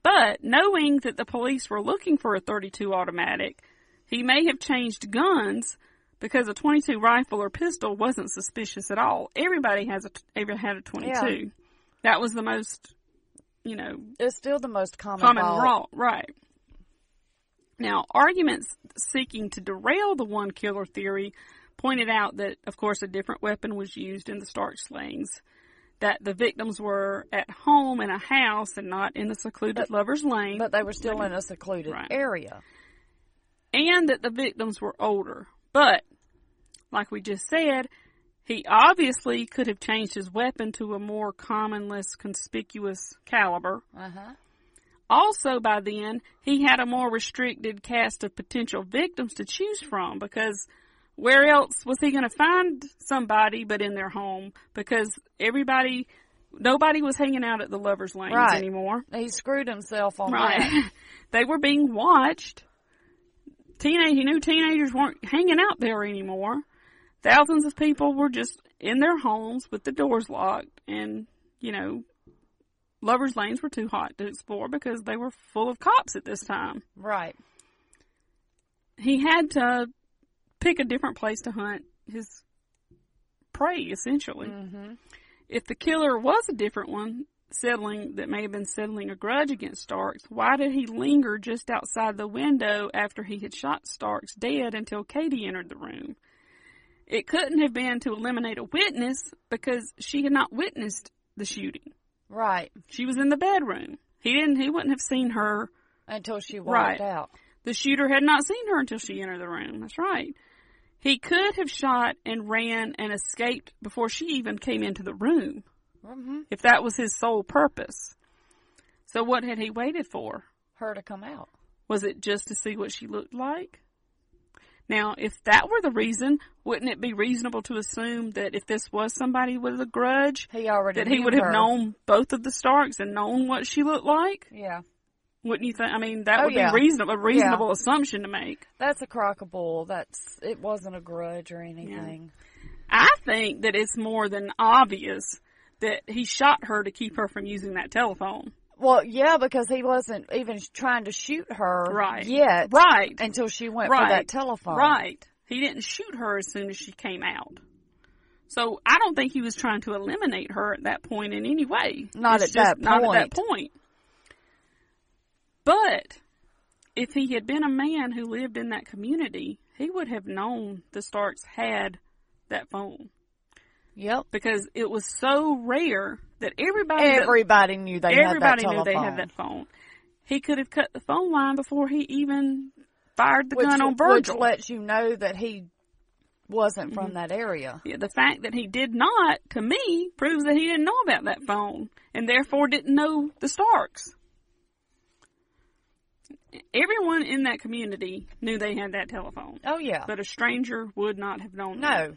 But knowing that the police were looking for a 32 automatic, he may have changed guns because a 22 rifle or pistol wasn't suspicious at all. Everybody has a ever had a 22. Yeah. That was the most, you know, It's still the most common, common raw, right. Now, arguments seeking to derail the one killer theory pointed out that, of course, a different weapon was used in the Stark slayings, that the victims were at home in a house and not in a secluded lover's lane. But they were still in a secluded Right. area. and that the victims were older. But, like we just said, he obviously could have changed his weapon to a more common, less conspicuous caliber. Uh-huh. Also, by then, he had a more restricted cast of potential victims to choose from because where else was he going to find somebody but in their home? Because everybody, nobody was hanging out at the lovers' lanes Right. anymore. He screwed himself on Right. that. they were being watched. Teenage, he knew teenagers weren't hanging out there anymore. Thousands of people were just in their homes with the doors locked and, you know, lovers lanes were too hot to explore because they were full of cops at this time. Right. He had to pick a different place to hunt his prey, essentially. Mm-hmm. If the killer was a different one, settling that may have been settling a grudge against Starks, why did he linger just outside the window after he had shot Starks dead until Katie entered the room? It couldn't have been to eliminate a witness because she had not witnessed the shooting. Right. She was in the bedroom. He didn't he wouldn't have seen her Until she walked Right. out. the shooter had not seen her until she entered the room. That's right. He could have shot and ran and escaped before she even came into the room, Mm-hmm. if that was his sole purpose. So what had he waited for? Her to come out. Was it just to see what she looked like? Now, if that were the reason, wouldn't it be reasonable to assume that if this was somebody with a grudge, He already that he would have her. known both of the Starks and known what she looked like? Yeah. Wouldn't you think? I mean, that Oh, would yeah. be reasonable, a reasonable Yeah. assumption to make. That's a crock of bull. That's it wasn't a grudge or anything. I think that it's more than obvious that he shot her to keep her from using that telephone. Well, yeah, because he wasn't even trying to shoot her Right. yet. Right. Until she went right. for that telephone. Right. He didn't shoot her as soon as she came out. So I don't think he was trying to eliminate her at that point in any way. Not It's at that just Not at that point. point. But if he had been a man who lived in that community, he would have known the Starks had that phone. Yep. Because it was so rare that everybody that- knew they had that everybody knew they had that phone. He could have cut the phone line before he even fired the which, gun on Virgil, which lets you know that he wasn't from Mhm. that area. Yeah, the fact that he did not, to me, proves that he didn't know about that phone and therefore didn't know the Starks. Everyone in that community knew they had that telephone. Oh yeah. But a stranger would not have known No. that.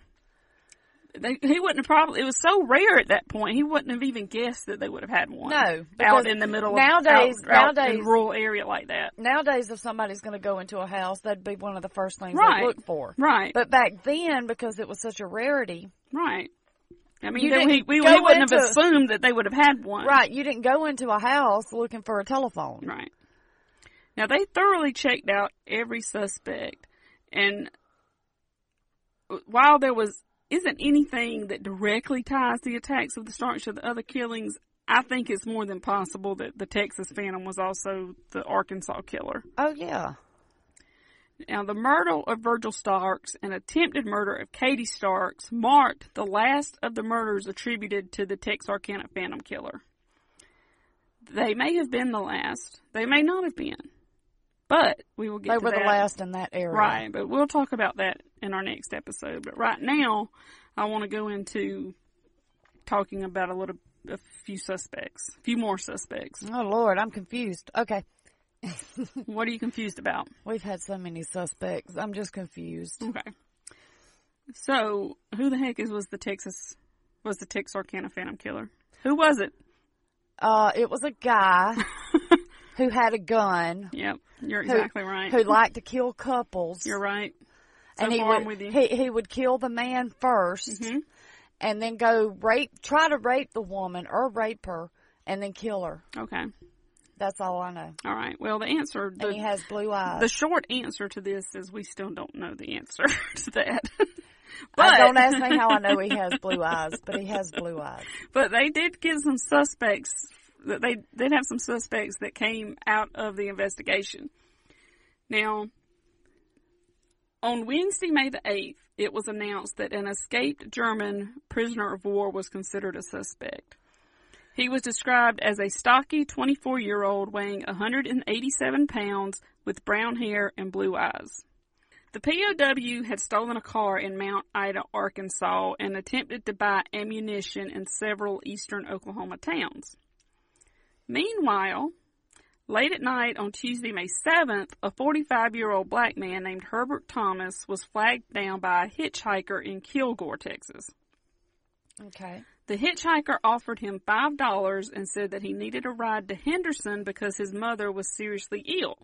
They, he wouldn't have probably, it was so rare at that point, he wouldn't have even guessed that they would have had one. No, Out in the middle nowadays- of, out, out nowadays- in a rural area like that. Nowadays, if somebody's going to go into a house, that'd be one of the first things Right. they look for. Right. But back then, because it was such a rarity, Right. I mean, You they, didn't we, we, we wouldn't have assumed that they would have had one. right? You didn't go into a house looking for a telephone. Right. Now they thoroughly checked out every suspect, and while there was isn't anything that directly ties the attacks of the Starks to the other killings, I think it's more than possible that the Texas Phantom was also the Arkansas killer. Oh yeah. Now, the murder of Virgil Starks and attempted murder of Katie Starks marked the last of the murders attributed to the Texarkana Phantom Killer. They may have been the last. They may not have been. But we will get They to were the last in that area. Right, but we'll talk about that in our next episode. But right now, I want to go into talking about a little, a few suspects, a few more suspects. Oh Lord, I'm confused. Okay. what are you confused about? We've had so many suspects. I'm just confused. Okay. So, who the heck is was the Texas was the Texarkana Phantom Killer? Who was it? Uh, it was a guy who had a gun. Yep, you're who- exactly right. Who liked to kill couples. You're right. So and he would with you. he he would kill the man 1st Mhm. and then go rape, try to rape the woman or rape her, and then kill her. Okay. That's all I know. All right. Well, the answer. The, and he has blue eyes. The short answer to this is we still don't know the answer to that. But, don't ask me how I know he has blue eyes, but he has blue eyes. But they did give some suspects that they did have some suspects that came out of the investigation. Now, on Wednesday, May the 8th, it was announced that an escaped German prisoner of war was considered a suspect. He was described as a stocky 24 year old weighing 187 pounds with brown hair and blue eyes. The POW had stolen a car in Mount Ida, Arkansas, and attempted to buy ammunition in several eastern Oklahoma towns. Meanwhile, late at night on Tuesday, May 7th, a 45 year old black man named Herbert Thomas was flagged down by a hitchhiker in Kilgore, Texas. Okay. The hitchhiker offered him $5 and said that he needed a ride to Henderson because his mother was seriously ill.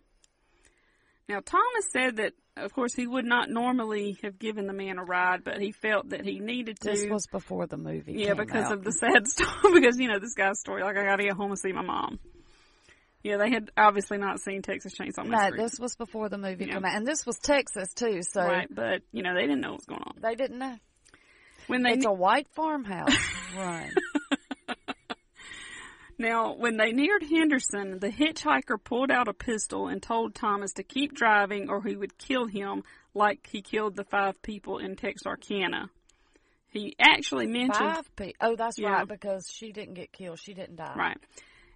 Now, Thomas said that, of course, he would not normally have given the man a ride, but he felt that he needed to. This was before the movie. yeah, because out. of the sad story. because, you know, this guy's story, like, I gotta get home and see my mom. Yeah, they had obviously not seen Texas Chainsaw No, Massacre. this was before the movie Yeah. came out, and this was Texas too. So Right, but, you know, they didn't know what was going on. they didn't know. When they it's a white farmhouse run. Now, when they neared Henderson, the hitchhiker pulled out a pistol and told Thomas to keep driving or he would kill him like he killed the five people in Texarkana. He actually mentioned Five people. Oh, that's Yeah. right, because she didn't get killed. She didn't die. right.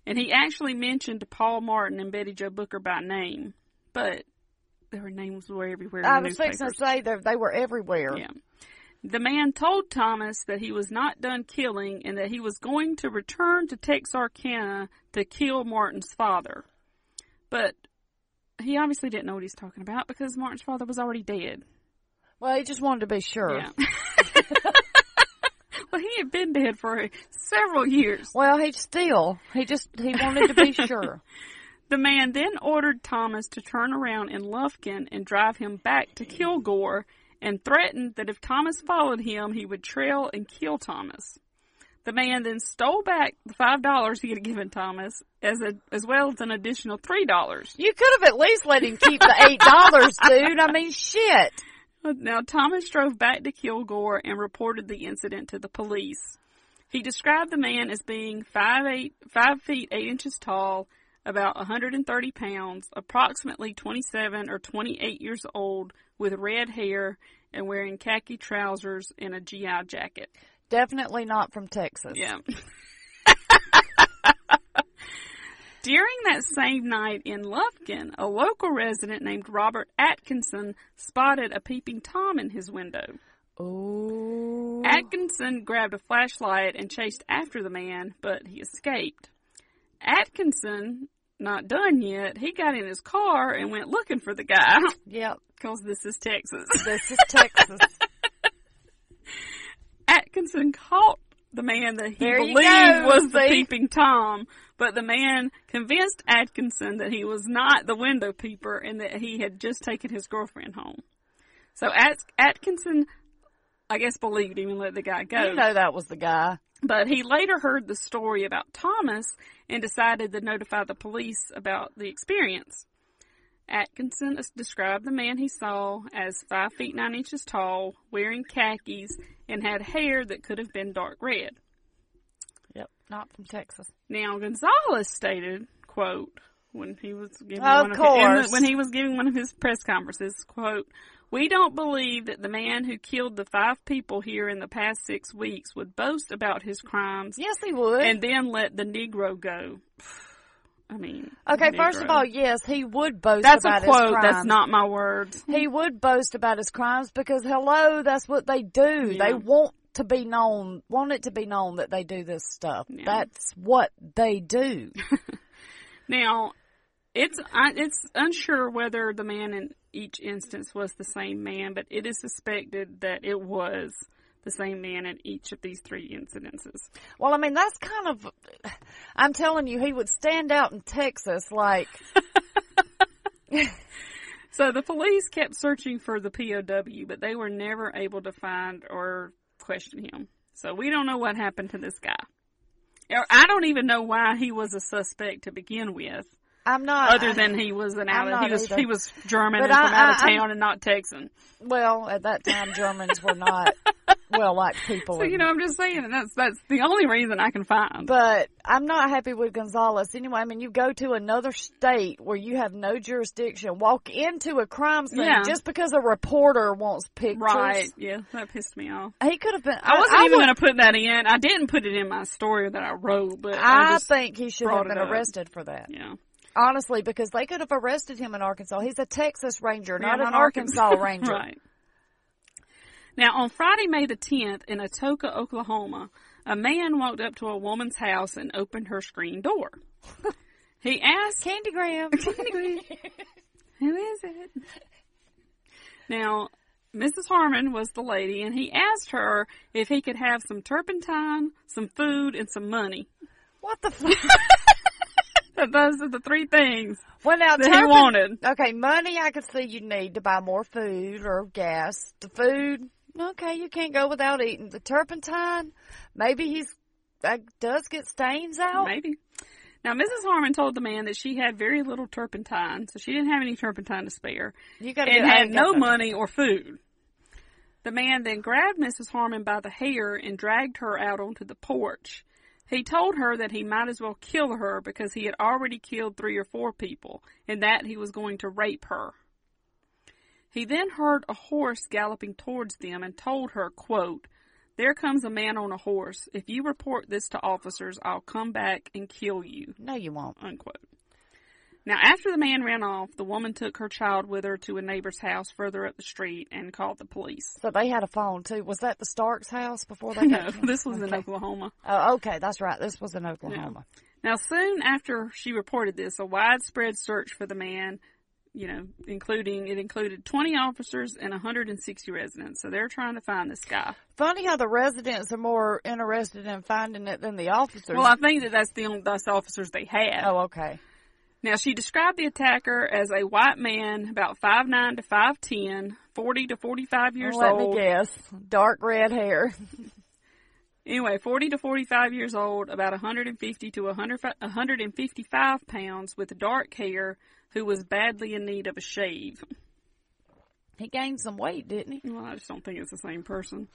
And he actually mentioned Paul Martin and Betty Jo Booker by name, but their names were everywhere in I was fixing to say they were everywhere. Yeah. The man told Thomas that he was not done killing and that he was going to return to Texarkana to kill Martin's father. But he obviously didn't know what he's talking about because Martin's father was already dead. Well, he just wanted to be sure. Yeah. well, he had been dead for several years. Well, he still he just he wanted to be sure. The man then ordered Thomas to turn around in Lufkin and drive him back to Kilgore and threatened that if Thomas followed him, he would trail and kill Thomas. The man then stole back the five dollars he had given Thomas, as a, as well as an additional three dollars. You could have at least let him keep the eight dollars, dude. I mean, shit. Now Thomas drove back to Kilgore and reported the incident to the police. He described the man as being five eight five feet eight inches tall, about 130 pounds, approximately 27 or 28 years old, with red hair and wearing khaki trousers and a GI jacket. Definitely not from Texas. Yeah. During that same night in Lufkin, a local resident named Robert Atkinson spotted a peeping Tom in his window. Ooh. Atkinson grabbed a flashlight and chased after the man, but he escaped. Atkinson, not done yet, he got in his car and went looking for the guy. Yep. Because this is Texas. This is Texas. Atkinson caught the man that he There believed was the peeping Tom, but the man convinced Atkinson that he was not the window peeper and that he had just taken his girlfriend home. So At- Atkinson, I guess, believed him and let the guy go. You know that was the guy. But he later heard the story about Thomas and decided to notify the police about the experience. Atkinson described the man he saw as five feet nine inches tall, wearing khakis, and had hair that could have been dark red. Yep. Not from Texas. Now Gonzaullas stated, "quote when he was giving Of one of course. his, when he was giving one of his press conferences, quote." We don't believe that the man who killed the five people here in the past six weeks would boast about his crimes. Yes, he would. And then let the Negro go. I mean, Okay, first of all, yes, he would boast that's about a quote. his crimes. That's not my words. He would boast about his crimes because, hello, that's what they do. Yeah. They want to be known, want it to be known that they do this stuff. That's what they do. Now, It's I, it's unsure whether the man in each instance was the same man, but it is suspected that it was the same man in each of these three incidences. Well, I mean, that's kind of. I'm telling you, he would stand out in Texas like. so the police kept searching for the POW, but they were never able to find or question him. So we don't know what happened to this guy. I don't even know why he was a suspect to begin with. I'm not. Other than he was an out, I'm he was not he either. was German But and from I- out of I- I'm- town and not Texan. Well, at that time, Germans were not well liked people. So you know, I'm just saying and that's that's the only reason I can find. But I'm not happy with Gonzaullas. Anyway, I mean, you go to another state where you have no jurisdiction, walk into a crime scene Yeah. just because a reporter wants pictures. Right? Yeah, that pissed me off. He could have been. I wasn't even going to put that in. I didn't put it in my story that I wrote, but I, I, just think he should have been up. arrested for that. Yeah. Honestly, because they could have arrested him in Arkansas. He's a Texas Ranger, Yeah, not an Arkansas Arkansas. Ranger. right. Now, on Friday, May the 10th, in Atoka, Oklahoma, a man walked up to a woman's house and opened her screen door. He asked, Candy Graham. Candy Graham. Who is it? Now, Mrs. Harmon was the lady, and he asked her if he could have some turpentine, some food, and some money. What the fuck? Those are the three things Well, now that he wanted. Okay, money I could see you need to buy more food or gas. The food, okay, you can't go without eating. The turpentine, maybe he's uh, does get stains out. Maybe. Now, Mrs. Harmon told the man that she had very little turpentine, so she didn't have any turpentine to spare, You gotta and had no money or food. The man then grabbed Mrs. Harmon by the hair and dragged her out onto the porch. He told her that he might as well kill her because he had already killed three or four people, and that he was going to rape her. He then heard a horse galloping towards them and told her, quote, There comes a man on a horse. If you report this to officers, I'll come back and kill you. No, you won't. Unquote. Now, after the man ran off, the woman took her child with her to a neighbor's house further up the street and called the police. So they had a phone too. Was that the Starks' house before they No, got this was in Oklahoma. Oh, okay, that's right. This was in Oklahoma. Now, soon after she reported this, a widespread search for the man, you know, including it included 20 officers and 160 residents. So they're trying to find this guy. Funny how the residents are more interested in finding it than the officers. Well, I think that that's the only that's the officers they had. oh, okay. Now, she described the attacker as a white man, about 5'9 to 5'10, 40 to 45 years Let old. me guess. Dark red hair. Anyway, 40 to 45 years old, about 150 to 100, 155 pounds, with dark hair, who was badly in need of a shave. He gained some weight, didn't he? Well, I just don't think it's the same person.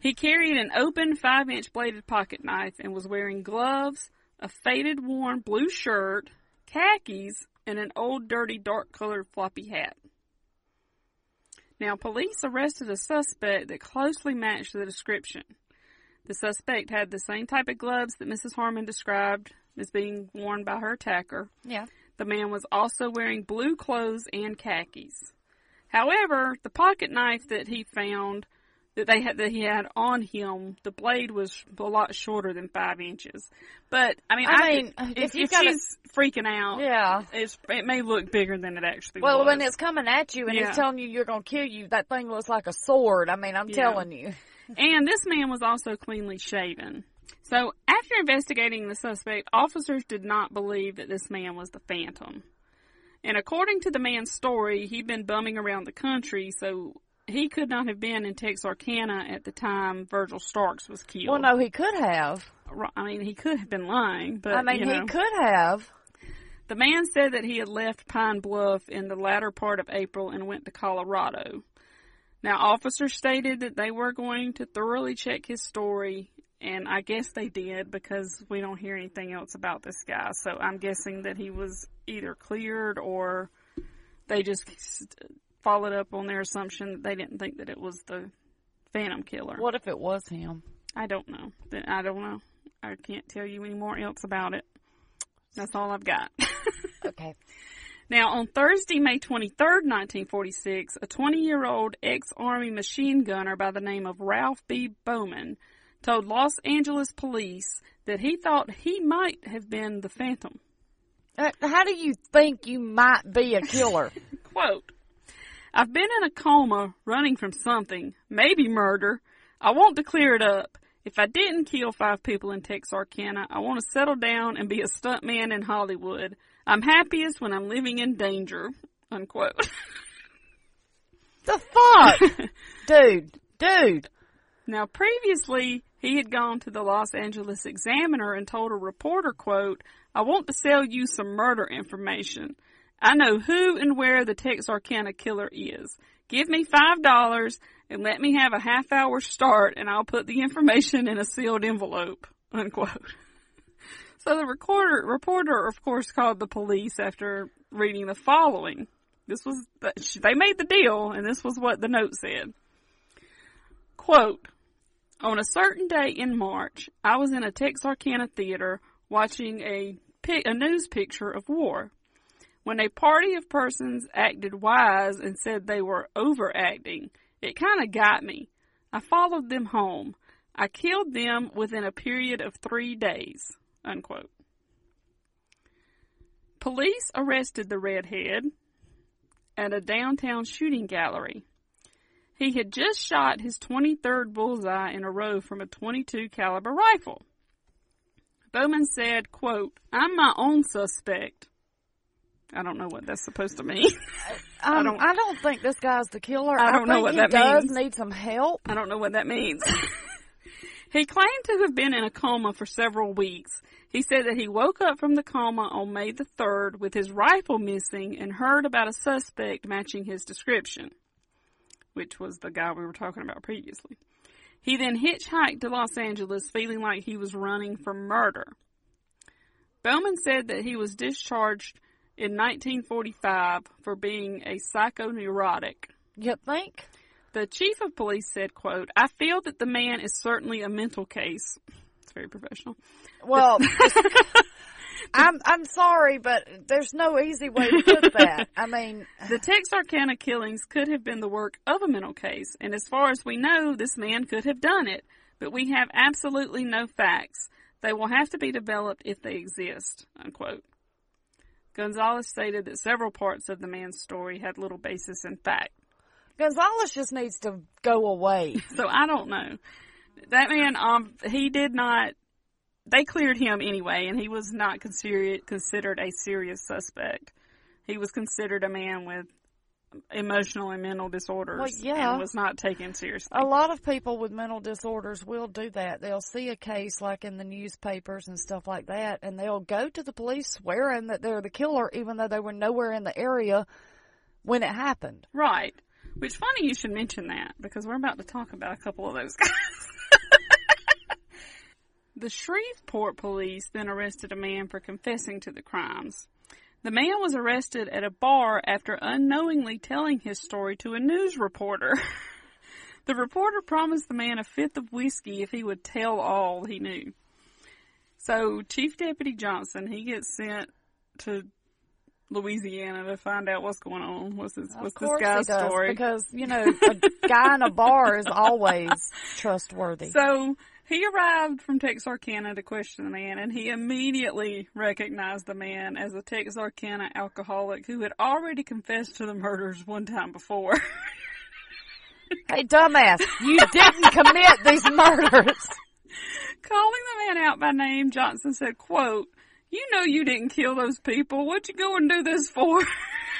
He carried an open 5 inch bladed pocket knife and was wearing gloves, a faded worn blue shirt, khakis, and an old dirty dark colored floppy hat. Now, police arrested a suspect that closely matched the description. The suspect had the same type of gloves that Mrs. Harmon described as being worn by her attacker. Yeah. The man was also wearing blue clothes and khakis. However, the pocket knife that he found that they had that he had on him, the blade was a lot shorter than five inches. But I mean, I I, mean, if, if you if gotta- she's freaking out, Yeah. it's, it may look bigger than it actually Well, was. when it's coming at you and Yeah. he's telling you you're going to kill you, that thing looks like a sword. I mean, I'm Yeah. telling you. And this man was also cleanly shaven. So, after investigating the suspect, officers did not believe that this man was the Phantom. And according to the man's story, he'd been bumming around the country, so he could not have been in Texarkana at the time Virgil Starks was killed. Well, no, he could have. I mean, he could have been lying, but I mean, you know. he could have. The man said that he had left Pine Bluff in the latter part of April and went to Colorado. Now, officers stated that they were going to thoroughly check his story, and I guess they did because we don't hear anything else about this guy. So I'm guessing that he was either cleared or they just followed up on their assumption that they didn't think that it was the Phantom Killer. What if it was him? I don't know. Then I don't know. I can't tell you any more else about it. That's all I've got. Okay. Now, on Thursday, May 23rd, 1946, a 20 year old ex Army machine gunner by the name of Ralph B. Bowman told Los Angeles police that he thought he might have been the Phantom. Uh, how do you think you might be a killer? Quote, I've been in a coma running from something, maybe murder. I want to clear it up. If I didn't kill five people in Texarkana, I want to settle down and be a stuntman in Hollywood. I'm happiest when I'm living in danger. Unquote. the fuck? dude, dude. Now previously, he had gone to the Los Angeles Examiner and told a reporter, quote, I want to sell you some murder information. I know who and where the Texarkana killer is. Give me five dollars and let me have a half hour start and I'll put the information in a sealed envelope. Unquote. So the recorder, reporter, of course, called the police after reading the following. This was, the, they made the deal and this was what the note said. Quote, on a certain day in March, I was in a Texarkana theater watching a, a news picture of war. When a party of persons acted wise and said they were overacting, it kind of got me. I followed them home. I killed them within a period of three days. Unquote. Police arrested the redhead at a downtown shooting gallery. He had just shot his 23rd bullseye in a row from a 22 caliber rifle. Bowman said, quote, I'm my own suspect. I don't know what that's supposed to mean. Um, I, don't, I don't think this guy's the killer. I don't I know what that means. he does need some help. I don't know what that means. he claimed to have been in a coma for several weeks. He said that he woke up from the coma on May the 3rd with his rifle missing and heard about a suspect matching his description, which was the guy we were talking about previously. He then hitchhiked to Los Angeles feeling like he was running from murder. Bowman said that he was discharged in 1945 for being a psychoneurotic. You think? The chief of police said, quote, I feel that the man is certainly a mental case. It's very professional. Well, I'm I'm sorry, but there's no easy way to put that. I mean, the Texarkana killings could have been the work of a mental case, and as far as we know, this man could have done it, but we have absolutely no facts. They will have to be developed if they exist. Unquote. Gonzaullas stated that several parts of the man's story had little basis in fact. Gonzaullas just needs to go away. so I don't know. That man, um, he did not. They cleared him anyway, and he was not considered considered a serious suspect. He was considered a man with emotional and mental disorders well, yeah. and was not taken seriously. A lot of people with mental disorders will do that. They'll see a case like in the newspapers and stuff like that, and they'll go to the police swearing that they're the killer, even though they were nowhere in the area when it happened. Right. Which funny you should mention that because we're about to talk about a couple of those guys. the Shreveport police then arrested a man for confessing to the crimes. The man was arrested at a bar after unknowingly telling his story to a news reporter. the reporter promised the man a fifth of whiskey if he would tell all he knew. So Chief Deputy Johnson, he gets sent to Louisiana to find out what's going on. What's this, what's this guy's does, story? Because, you know, a guy in a bar is always trustworthy. So he arrived from Texarkana to question the man, and he immediately recognized the man as a Texarkana alcoholic who had already confessed to the murders one time before. hey, dumbass, you didn't commit these murders. Calling the man out by name, Johnson said, quote, you know you didn't kill those people. What'd you go and do this for?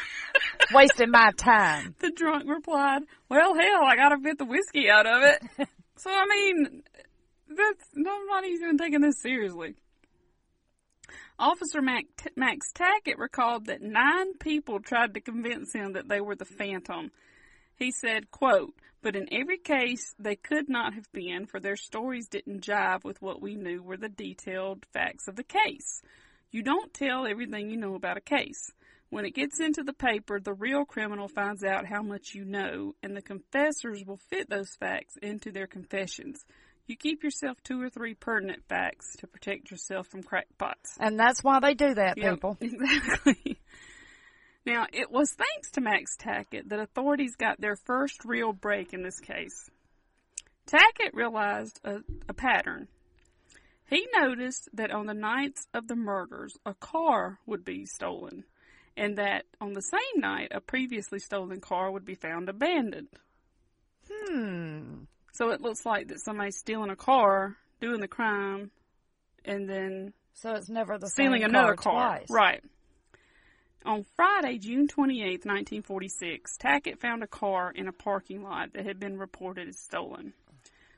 Wasting my time. The drunk replied, well, hell, I gotta get the whiskey out of it. so, I mean, that's nobody's even taking this seriously. Officer Max Tackett recalled that nine people tried to convince him that they were the Phantom. He said, quote, but in every case they could not have been, for their stories didn't jive with what we knew were the detailed facts of the case. You don't tell everything you know about a case. When it gets into the paper, the real criminal finds out how much you know, and the confessors will fit those facts into their confessions. You keep yourself two or three pertinent facts to protect yourself from crackpots. And that's why they do that, Yep, people. Exactly. Now, it was thanks to Max Tackett that authorities got their first real break in this case. Tackett realized a, a pattern. He noticed that on the nights of the murders, a car would be stolen, and that on the same night, a previously stolen car would be found abandoned. Hmm. So it looks like that somebody's stealing a car, doing the crime, and then So it's never the stealing same another car, car. Right. On Friday, June 28th, 1946, Tackett found a car in a parking lot that had been reported as stolen.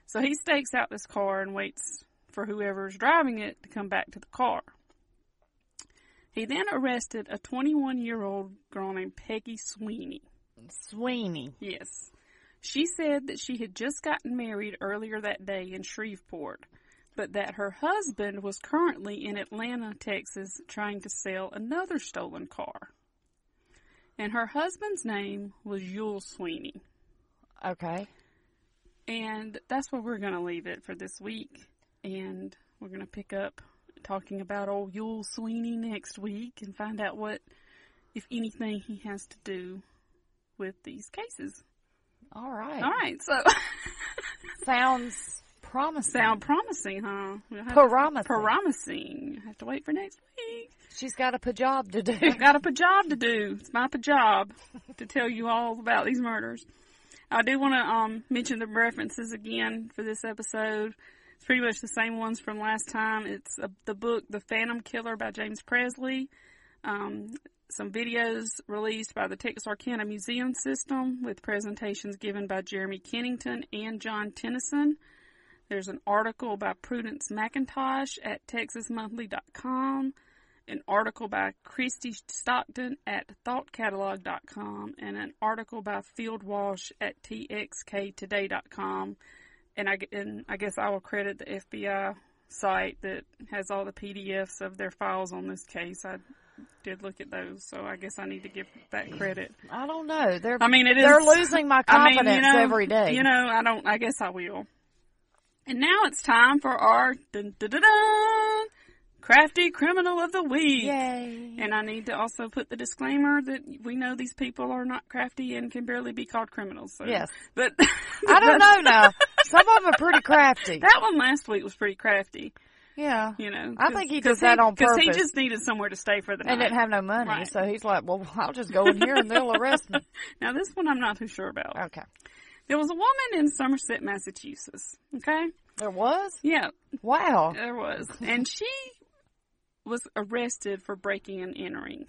So he stakes out this car and waits for whoever's driving it to come back to the car. He then arrested a 21 year old girl named Peggy Sweeney. Sweeney. Yes. She said that she had just gotten married earlier that day in Shreveport, but that her husband was currently in Atlanta, Texas, trying to sell another stolen car. And her husband's name was Youell Sweeney. Okay. And that's where we're going to leave it for this week. And we're going to pick up talking about old Youell Sweeney next week and find out what, if anything, he has to do with these cases. All right. All right, so Sounds promising. sound promising, huh? We'll Promising. Promising. Have to wait for next week. She's got a job to do. I've got a job to do. It's my job to tell you all about these murders. I do want to um, mention the references again for this episode. It's pretty much the same ones from last time. It's uh the book The Phantom Killer by James Presley. Um, some videos released by the Texas Texarkana Museum System with presentations given by Jeremy Kennington and John Tennyson. There's an article by Prudence Mackintosh at texasmonthly.com, an article by Christy Stockton at thoughtcatalog.com, and an article by Field Walsh at txktoday.com. And I, and I guess I will credit the FBI site that has all the PDFs of their files on this case. I did look at those, so I guess I need to give that credit. I don't know. They're I mean, it is. they're losing my I mean, confidence you know, every day. You know, I don't. I guess I will. And now it's time for our dun, dun, dun, dun, crafty criminal of the week. Yay! And I need to also put the disclaimer that we know these people are not crafty and can barely be called criminals. So. Yes. but I don't know now. Some of them are pretty crafty. that one last week was pretty crafty. Yeah. You know, I think he did that on purpose. Because he just needed somewhere to stay for the and night. didn't have no money, Right. so he's like, "Well, I'll just go in here and they'll arrest me." Now this one I'm not too sure about. Okay. There was a woman in Somerset, Massachusetts. Okay. There was? Yeah. Wow. There was. And she was arrested for breaking and entering.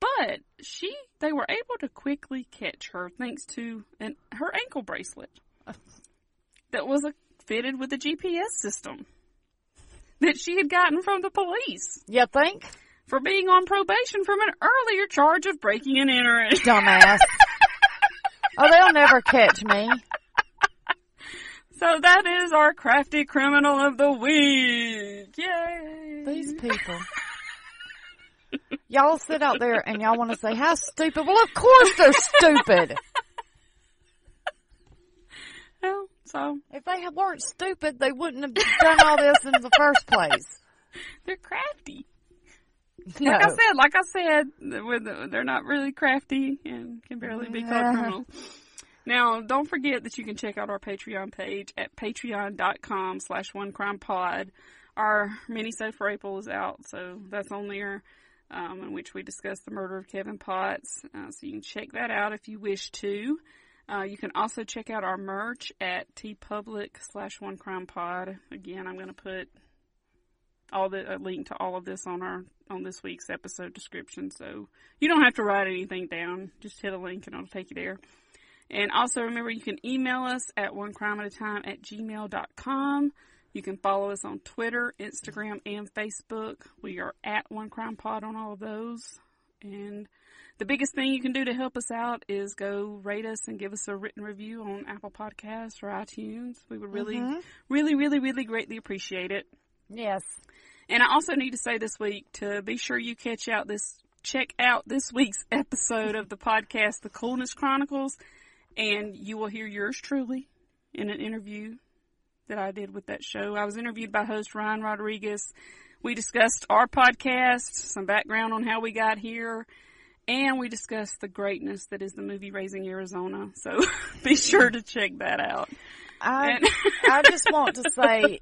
But she they were able to quickly catch her thanks to an, her ankle bracelet that was a, fitted with a GPS system that she had gotten from the police You think? for being on probation from an earlier charge of breaking and entering. Dumbass. oh, they'll never catch me. So that is our crafty criminal of the week. Yay! These people. Y'all sit out there and y'all want to say, how stupid. Well, of course they're stupid. Well, so If they weren't stupid, they wouldn't have done all this in the first place. they're crafty. No. Like I said, like I said, they're not really crafty and can barely be called criminals. Now, don't forget that you can check out our Patreon page at patreon.com slash one crime pod. Our minisode for April is out, so that's on there, um, in which we discuss the murder of Kevin Potts. Uh, so you can check that out if you wish to. Uh, you can also check out our merch at teepublic slash one crime pod. Again, I'm going to put all the a link to all of this on our on this week's episode description. So you don't have to write anything down. Just hit a link and it'll take you there. And also remember you can email us at one crime at a time at gmail.com. You can follow us on Twitter, Instagram, and Facebook. We are at One Crime Pod on all of those. And the biggest thing you can do to help us out is go rate us and give us a written review on Apple Podcasts or iTunes. We would really, Mhm. really, really, really greatly appreciate it. Yes. And I also need to say this week to be sure you catch out this check out this week's episode of the podcast The Coolness Chronicles and you will hear yours truly in an interview that I did with that show. I was interviewed by host Ryan Rodriguez. We discussed our podcast, some background on how we got here, and we discussed the greatness that is the movie Raising Arizona. So be sure to check that out. I And- I just want to say,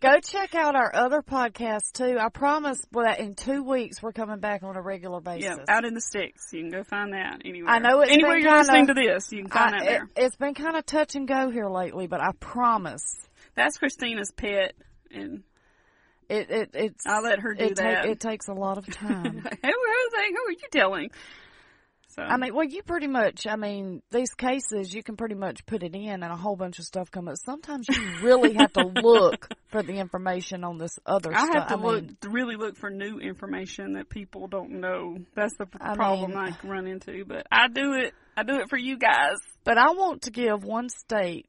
go check out our other podcast too. I promise that in two weeks we're coming back on a regular basis. Yeah, out in the sticks. You can go find that anywhere. I know it's anywhere been you're kinda- listening to this, you can find I- that there. It, has been kind of touch and go here lately, but I promise That's Christina's pet, and it it it's. I'll let her do it that. it takes a lot of time. who, who, who are you telling? So I mean, well, you pretty much. I mean, these cases you can pretty much put it in, and a whole bunch of stuff comes. Up. Sometimes you really have to look for the information on this other I stuff. have to I look mean, to really look for new information that people don't know. That's the I problem mean- I run into. But I do it. I do it for you guys. But I want to give one state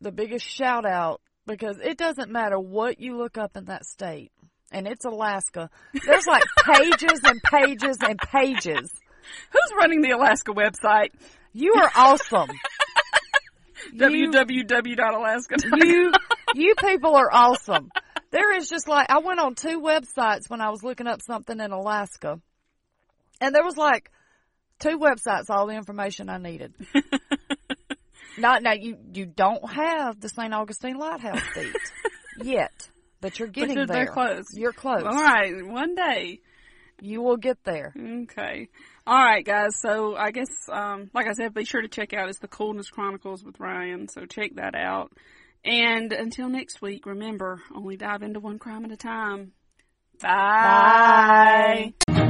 the biggest shout out because it doesn't matter what you look up in that state, and it's Alaska. There's like pages and pages and pages. Who's running the Alaska website? You are awesome. You- www.alaska. you you people are awesome. There is just like I went on two websites when I was looking up something in Alaska, and there was like two websites all the information I needed. Not now you you don't have the St. Augustine Lighthouse feet yet, but you're getting But there. close. You're close. All right, one day. You will get there. Okay. All right, guys. So I guess, um, like I said, be sure to check out it's the Coolness Chronicles with Ryan. So check that out. And until next week, remember, only dive into one crime at a time. Bye. Bye.